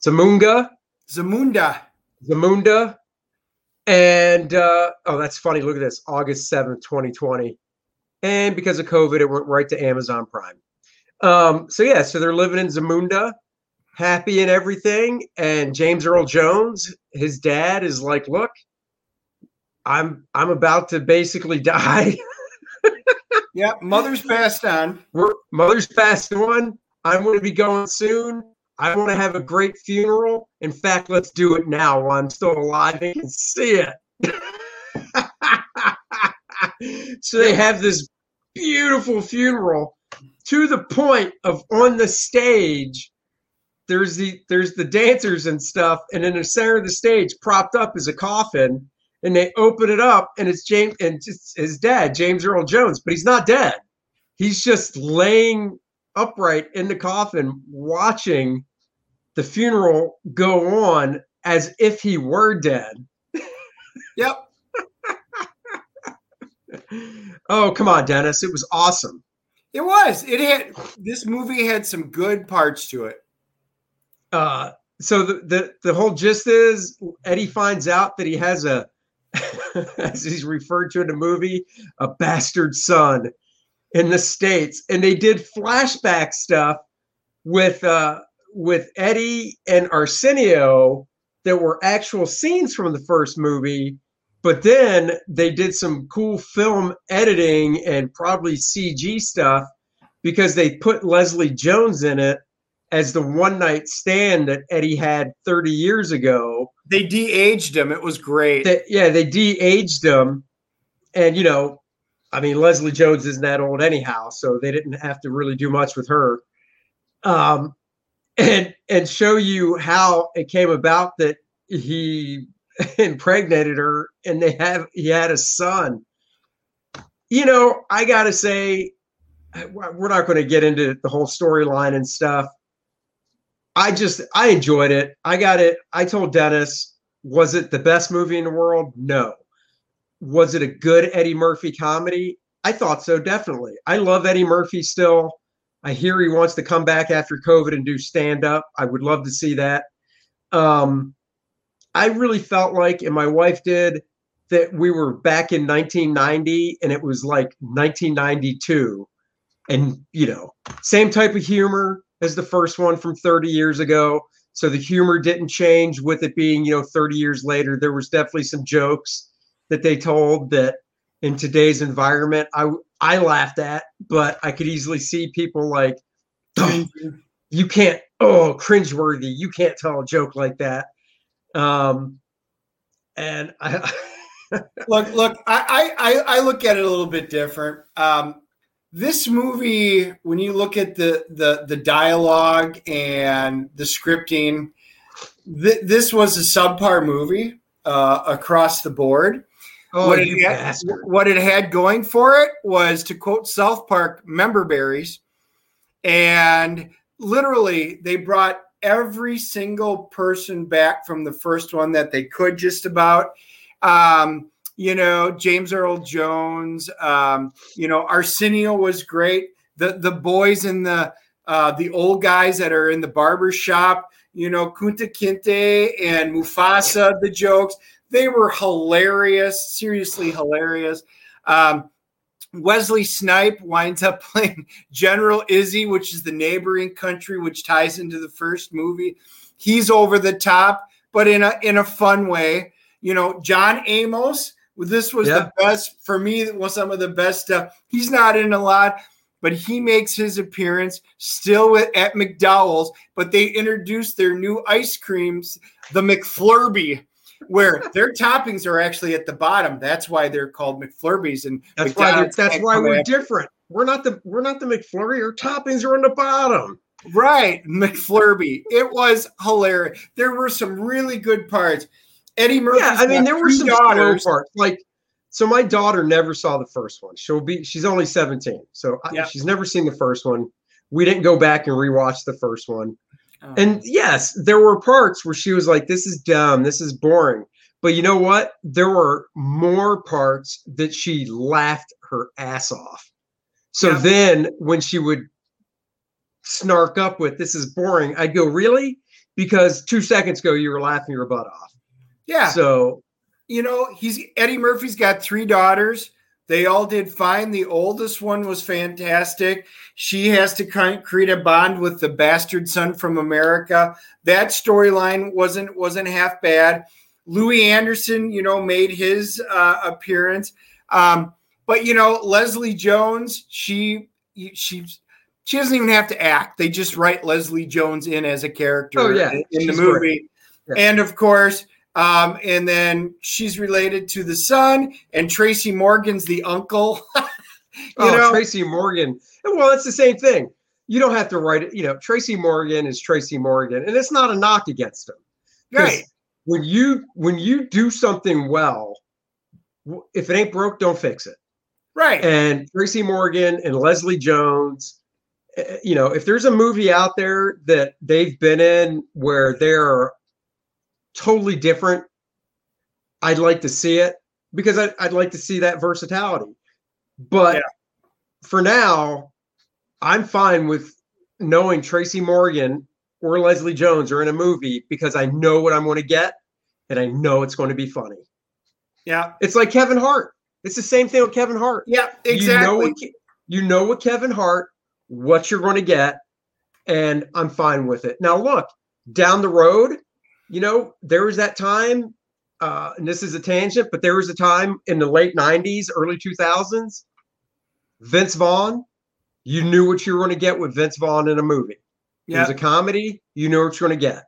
Zamunga. Zamunda. Zamunda. And uh, oh, that's funny. Look at this August 7th, 2020. And because of COVID, it went right to Amazon Prime. Um, so, yeah, so they're living in Zamunda, happy and everything. And James Earl Jones, his dad, is like, Look, I'm I'm about to basically [laughs] die. Yeah, mother's passed on. We're, mother's passed on. I'm going to be going soon. I want to have a great funeral. In fact, let's do it now while I'm still alive and can see it. [laughs] so they have this beautiful funeral to the point of on the stage there's the there's the dancers and stuff and in the center of the stage propped up is a coffin and they open it up and it's James and it's his dad James Earl Jones but he's not dead he's just laying upright in the coffin watching the funeral go on as if he were dead [laughs] Yep. [laughs] oh come on Dennis it was awesome It was. It had this movie had some good parts to it. uh so the, the the whole gist is Eddie finds out that he has a [laughs] as he's referred to in the movie a bastard son in the states. And they did flashback stuff with uh with Eddie and Arsenio that were actual scenes from the first movie but then they did some cool film editing and probably CG stuff because they put Leslie Jones in it as the one night stand that Eddie had 30 years ago. They de-aged him. It was great. Yeah, they de-aged him, and you know, I mean Leslie Jones isn't that old anyhow, so they didn't have to really do much with her. Um, and and show you how it came about that he [laughs] impregnated her and they have he had a son. You know, I gotta say, we're not going to get into the whole storyline and stuff. I just I enjoyed it. I got it. I told Dennis, was it the best movie in the world? No. Was it a good Eddie Murphy comedy? I thought so, definitely. I love Eddie Murphy still. I hear he wants to come back after COVID and do stand up. I would love to see that. Um, I really felt like, and my wife did, that we were back in 1990 and it was like 1992. And, you know, same type of humor as the first one from 30 years ago. So the humor didn't change with it being, you know, 30 years later. There was definitely some jokes that they told that in today's environment I I laughed at, but I could easily see people like, oh, you can't, oh, cringeworthy. You can't tell a joke like that. Um, and I, [laughs] look, look, I, I I look at it a little bit different. Um, this movie, when you look at the the the dialogue and the scripting, th- this was a subpar movie uh, across the board. oh, what, it had, what it had going for it was to quote South Park member berries, and literally they brought every single person back from the first one that they could just about. Um, you know, James Earl Jones, um, you know, Arsenio was great. The the boys in the uh, the old guys that are in the barber shop, you know, Kunta Kinte and Mufasa, the jokes, they were hilarious, seriously hilarious. Um, Wesley Snipe winds up [laughs] playing General Izzy, which is the neighboring country, which ties into the first movie. He's over the top, but in a in a fun way. You know, John Amos. This was the best for me. It was some of the best stuff. He's not in a lot, but he makes his appearance still with, at McDowell's. But they introduced their new ice creams, the McFlurby, where [laughs] their toppings are actually at the bottom. That's why they're called McFlurbies. And That's why that's why we're after- different. we're not the we're not the McFlurry. Our toppings are on the bottom. Right, McFlurby. It was hilarious. There were some really good parts. Eddie Murphy. Yeah, I mean, there were some daughters. parts. Like, so my daughter never saw the first one. She'll be she's only 17, so I, she's never seen the first one. We didn't go back and rewatch the first one. Oh. And yes, there were parts where she was like, "This is dumb. This is boring." But you know what? There were more parts that she laughed her ass off. So yeah. then when she would snark up with this is boring, I'd go, Really? Because two seconds ago you were laughing your butt off. Yeah. So you know, he's Eddie Murphy's got three daughters. They all did fine. The oldest one was fantastic. She has to create a bond with the bastard son from America. That storyline wasn't wasn't half bad. Louie Anderson, you know, made his uh, appearance. Um, but you know, Leslie Jones, she she she doesn't even have to act. They just write Leslie Jones in as a character oh, yeah. in, in the movie. Yeah. And of course, um, and then she's related to the son, and Tracy Morgan's the uncle. [laughs] you oh, know, Tracy Morgan. Well, it's the same thing. You don't have to write it. You know, Tracy Morgan is Tracy Morgan, and it's not a knock against him. Right. When you when you do something well, if it ain't broke, don't fix it. Right. And Tracy Morgan and Leslie Jones, eh, you know, if there's a movie out there that they've been in where they're totally different, I'd like to see it because I'd, I'd like to see that versatility. But yeah. for now, I'm fine with knowing Tracy Morgan or Leslie Jones are in a movie because I know what I'm going to get and I know it's going to be funny. Yeah. It's like Kevin Hart. It's the same thing with Kevin Hart. Yeah, exactly. You know what, you know what Kevin Hart, what you're going to get, and I'm fine with it. Now, look, down the road, you know, there was that time, uh, and this is a tangent, but there was a time in the late 90s, early 2000s, Vince Vaughn, you knew what you were going to get with Vince Vaughn in a movie. Yep. It was a comedy, you knew what you're going to get.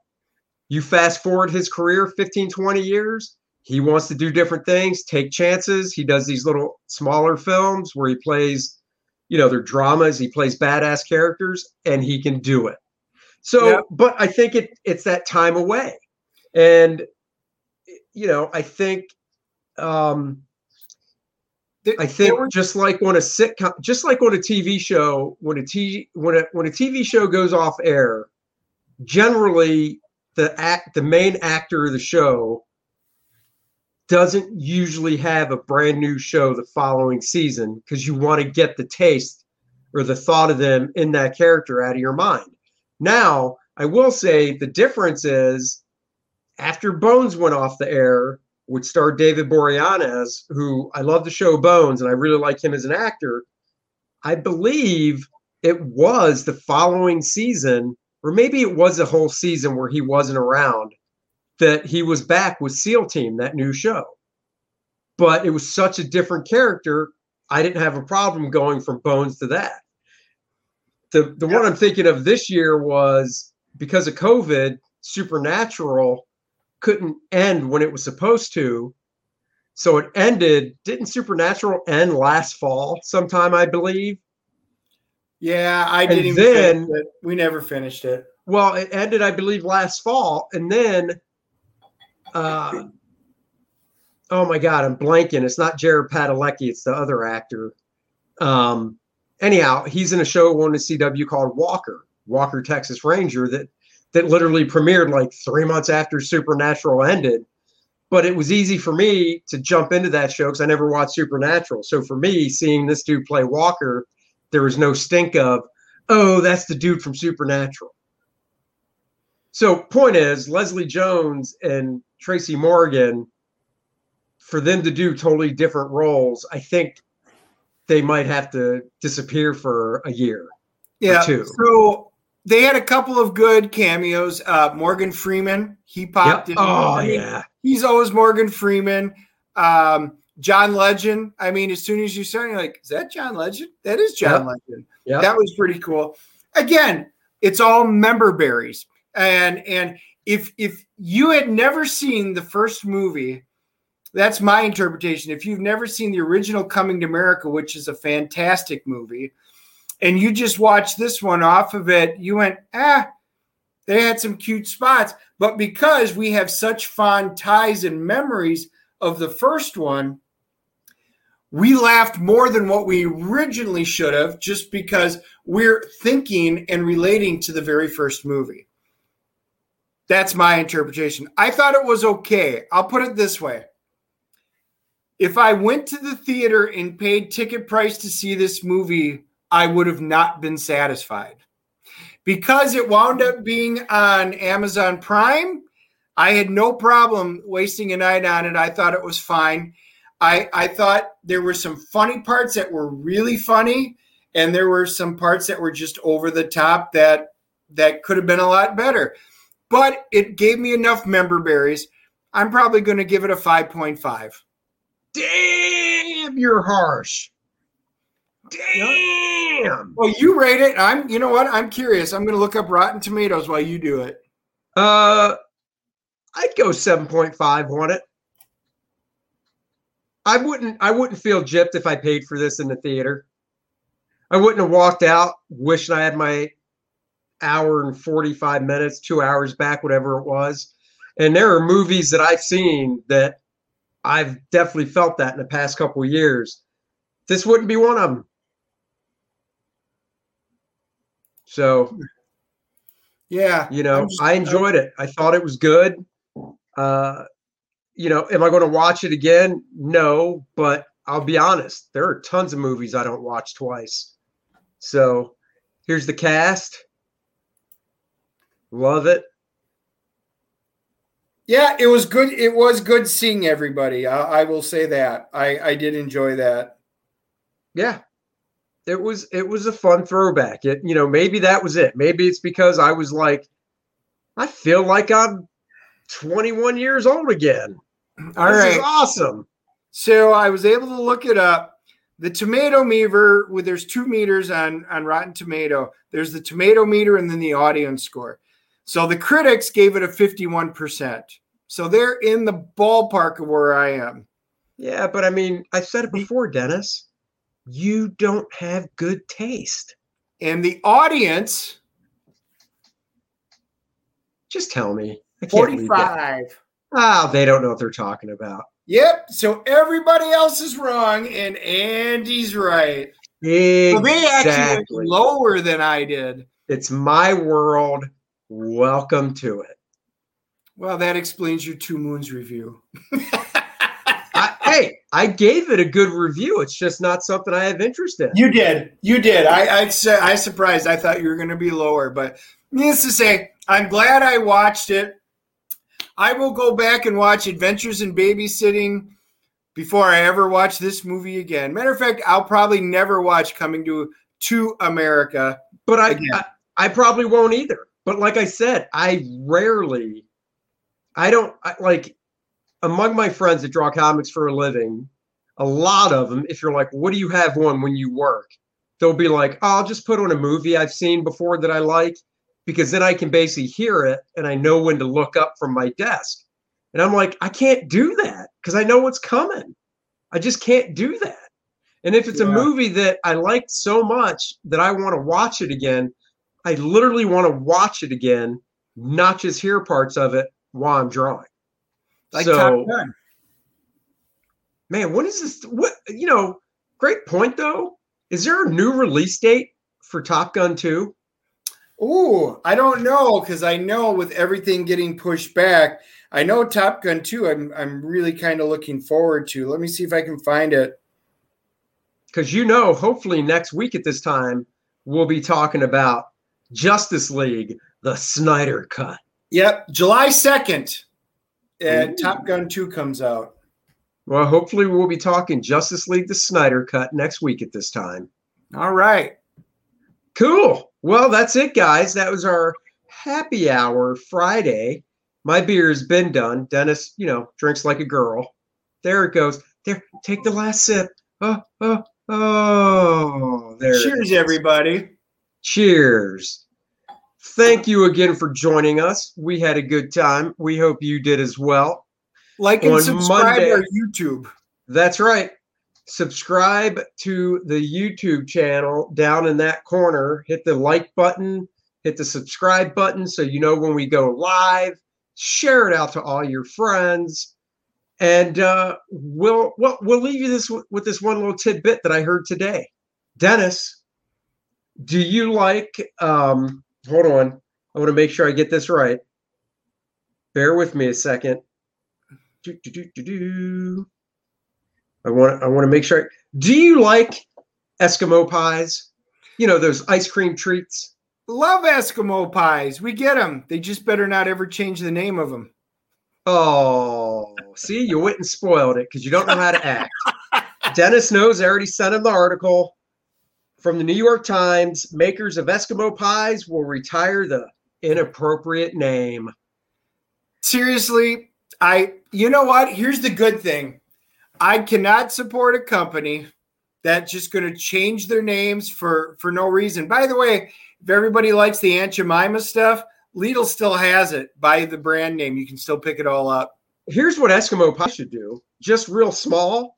You fast forward his career 15, 20 years, he wants to do different things, take chances. He does these little smaller films where he plays, you know, they're dramas. He plays badass characters, and he can do it. So, yep. but I think it it's that time away, and you know, I think, um, I think were- just like on a sitcom, just like on a TV show, when a TV when a when a TV show goes off air, generally the act the main actor of the show doesn't usually have a brand new show the following season because you want to get the taste or the thought of them in that character out of your mind. Now, I will say the difference is after Bones went off the air, which starred David Boreanaz, who I love the show Bones and I really like him as an actor. I believe it was the following season, or maybe it was a whole season where he wasn't around that he was back with SEAL Team, that new show. But it was such a different character. I didn't have a problem going from Bones to that. The the yeah. one I'm thinking of this year was because of COVID, Supernatural couldn't end when it was supposed to. So it ended. Didn't Supernatural end last fall sometime, I believe? Yeah, I didn't then, We never finished it. Well, it ended, I believe, last fall. And then uh, oh my god, I'm blanking. It's not Jared Padalecki, it's the other actor. Um, anyhow, he's in a show on the CW called Walker, Walker Texas Ranger, that that literally premiered like three months after Supernatural ended. But it was easy for me to jump into that show because I never watched Supernatural. So for me, seeing this dude play Walker, there was no stink of, oh, that's the dude from Supernatural. So point is, Leslie Jones and Tracy Morgan, for them to do totally different roles, I think they might have to disappear for a year. Yeah. So they had a couple of good cameos. Uh, Morgan Freeman, he popped yep. in. Oh, I mean, yeah. He's always Morgan Freeman. Um, John Legend. I mean, as soon as you start, you're like, is that John Legend? That is John yep. Legend. Yep. That was pretty cool. Again, it's all member berries. And and if if you had never seen the first movie That's my interpretation. If you've never seen the original Coming to America, which is a fantastic movie, and you just watched this one off of it, you went, ah, they had some cute spots. But because we have such fond ties and memories of the first one, we laughed more than what we originally should have just because we're thinking and relating to the very first movie. That's my interpretation. I thought it was okay. I'll put it this way. If I went to the theater and paid ticket price to see this movie, I would have not been satisfied. Because it wound up being on Amazon Prime, I had no problem wasting a night on it. I thought it was fine. I, I thought there were some funny parts that were really funny, and there were some parts that were just over the top that that could have been a lot better. But it gave me enough member berries. I'm probably going to give it a 5.5. Damn, you're harsh. Damn. Well, you rate it. I'm. You know what? I'm curious. I'm going to look up Rotten Tomatoes while you do it. Uh, I'd go seven point five on it. I wouldn't. I wouldn't feel gypped if I paid for this in the theater. I wouldn't have walked out wishing I had my hour and forty five minutes, two hours back, whatever it was. And there are movies that I've seen that I've definitely felt that in the past couple of years. This wouldn't be one of them. So, Yeah. you know, just- I enjoyed it. I thought it was good. Uh, you know, am I going to watch it again? No, but I'll be honest. There are tons of movies I don't watch twice. So, here's the cast. Love it. Yeah, it was good. It was good seeing everybody. I, I will say that. I, I did enjoy that. Yeah. It was it was a fun throwback. It you know, maybe that was it. Maybe it's because I was like I feel like I'm 21 years old again. All this right. is awesome. So I was able to look it up. The tomato meter, where there's two meters on on Rotten Tomato. There's the tomato meter and then the audience score. So the critics gave it a 51%. So they're in the ballpark of where I am. Yeah, but I mean, I said it before, Dennis. You don't have good taste. And the audience, Just tell me. I can't 45. Oh, they don't know what they're talking about. Yep. So everybody else is wrong and Andy's right. So Exactly. they actually lower than I did. It's my world. Welcome to it. Well, that explains your two moons review. [laughs] I, gave it a good review. It's just not something I have interest in. You did. You did. I I, I surprised. I thought you were going to be lower, but needless to say, I'm glad I watched it. I will go back and watch Adventures in Babysitting before I ever watch this movie again. Matter of fact, I'll probably never watch Coming to to America. But I. I, I probably won't either. But like I said, I rarely, I don't I, like among my friends that draw comics for a living. A lot of them, if you're like, "What do you have on when you work?" They'll be like, oh, "I'll just put on a movie I've seen before that I like," because then I can basically hear it and I know when to look up from my desk. And I'm like, I can't do that because I know what's coming. I just can't do that. And if it's a movie that I liked so much that I want to watch it again, I literally want to watch it again, not just hear parts of it while I'm drawing. Like so, Top Gun. man, what is this? What you know? Great point though. Is there a new release date for Top Gun 2? Ooh, I don't know because I know with everything getting pushed back, I know Top Gun 2. I'm I'm really kind of looking forward to. Let me see if I can find it. Because you know, hopefully next week at this time, we'll be talking about Justice League, the Snyder Cut. Yep, July 2nd. Ooh. Top Gun 2 comes out. Well, hopefully we'll be talking Justice League, the Snyder Cut next week at this time. All right. Cool. Well, that's it, guys. That was our happy hour Friday. My beer's been done. Dennis, you know, drinks like a girl. There it goes. There, take the last sip. Oh, oh, oh. There. Cheers, everybody. Cheers. Thank you again for joining us. We had a good time. We hope you did as well. Like and On subscribe Monday- our YouTube. That's right. Subscribe to the YouTube channel down in that corner. Hit the like button, hit the subscribe button so you know when we go live. Share it out to all your friends. And uh, we'll, we'll we'll leave you this with this one little tidbit that I heard today. Dennis, do you like um hold on. I want to make sure I get this right. Bear with me a second. Do, do, do. I want I want to make sure. Do you like Eskimo pies? You know those ice cream treats. Love Eskimo pies. We get them. They just better not ever change the name of them. Oh, see, you went and spoiled it because you don't know how to act. [laughs] Dennis knows. I already sent him the article from the New York Times. Makers of Eskimo pies will retire the inappropriate name. Seriously, I you know what? Here's the good thing. I cannot support a company that's just going to change their names for for no reason. By the way, if everybody likes the Aunt Jemima stuff, Lidl still has it by the brand name. You can still pick it all up. Here's what Eskimo pie should do: just real small,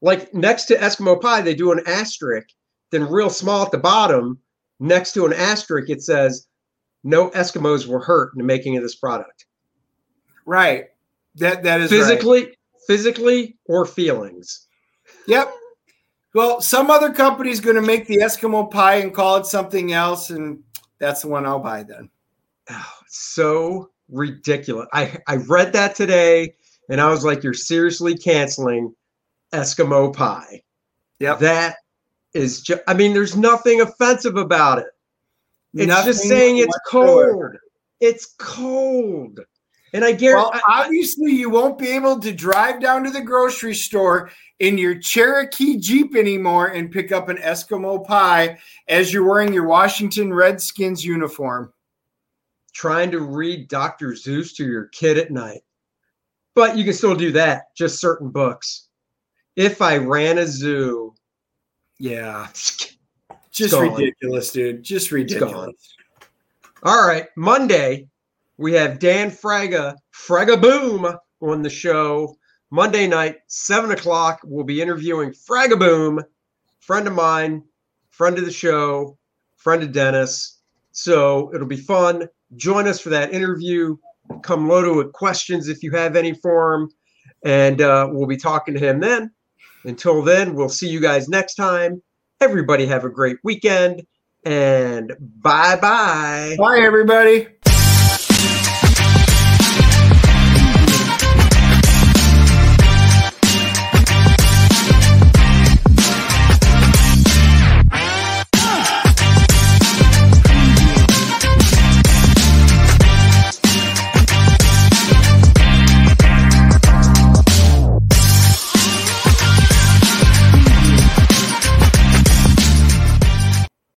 like next to Eskimo pie, they do an asterisk. Then real small at the bottom, next to an asterisk, it says, "No Eskimos were hurt in the making of this product." Right. That that is right. physically, physically, or feelings. Yep. Well, some other company's going to make the Eskimo pie and call it something else, and that's the one I'll buy then. Oh, so ridiculous. I, I read that today and I was like, you're seriously canceling Eskimo pie. Yep. That is just, I mean, there's nothing offensive about it. It's just saying it's whatsoever. cold. It's cold. And I guarantee, Well, obviously, you won't be able to drive down to the grocery store in your Cherokee Jeep anymore and pick up an Eskimo pie as you're wearing your Washington Redskins uniform. trying to read Dr. Seuss to your kid at night. But you can still do that, just certain books. If I ran a zoo, Yeah. [laughs] Just ridiculous, dude. Just ridiculous. All right, Monday we have Dan Fraga, Fraga Boom on the show. Monday night, seven o'clock. We'll be interviewing Fraga Boom, friend of mine, friend of the show, friend of Dennis. So it'll be fun. Join us for that interview. Come loaded with questions if you have any for him, and uh, we'll be talking to him then. Until then, we'll see you guys next time. Everybody have a great weekend and bye bye. Bye, everybody.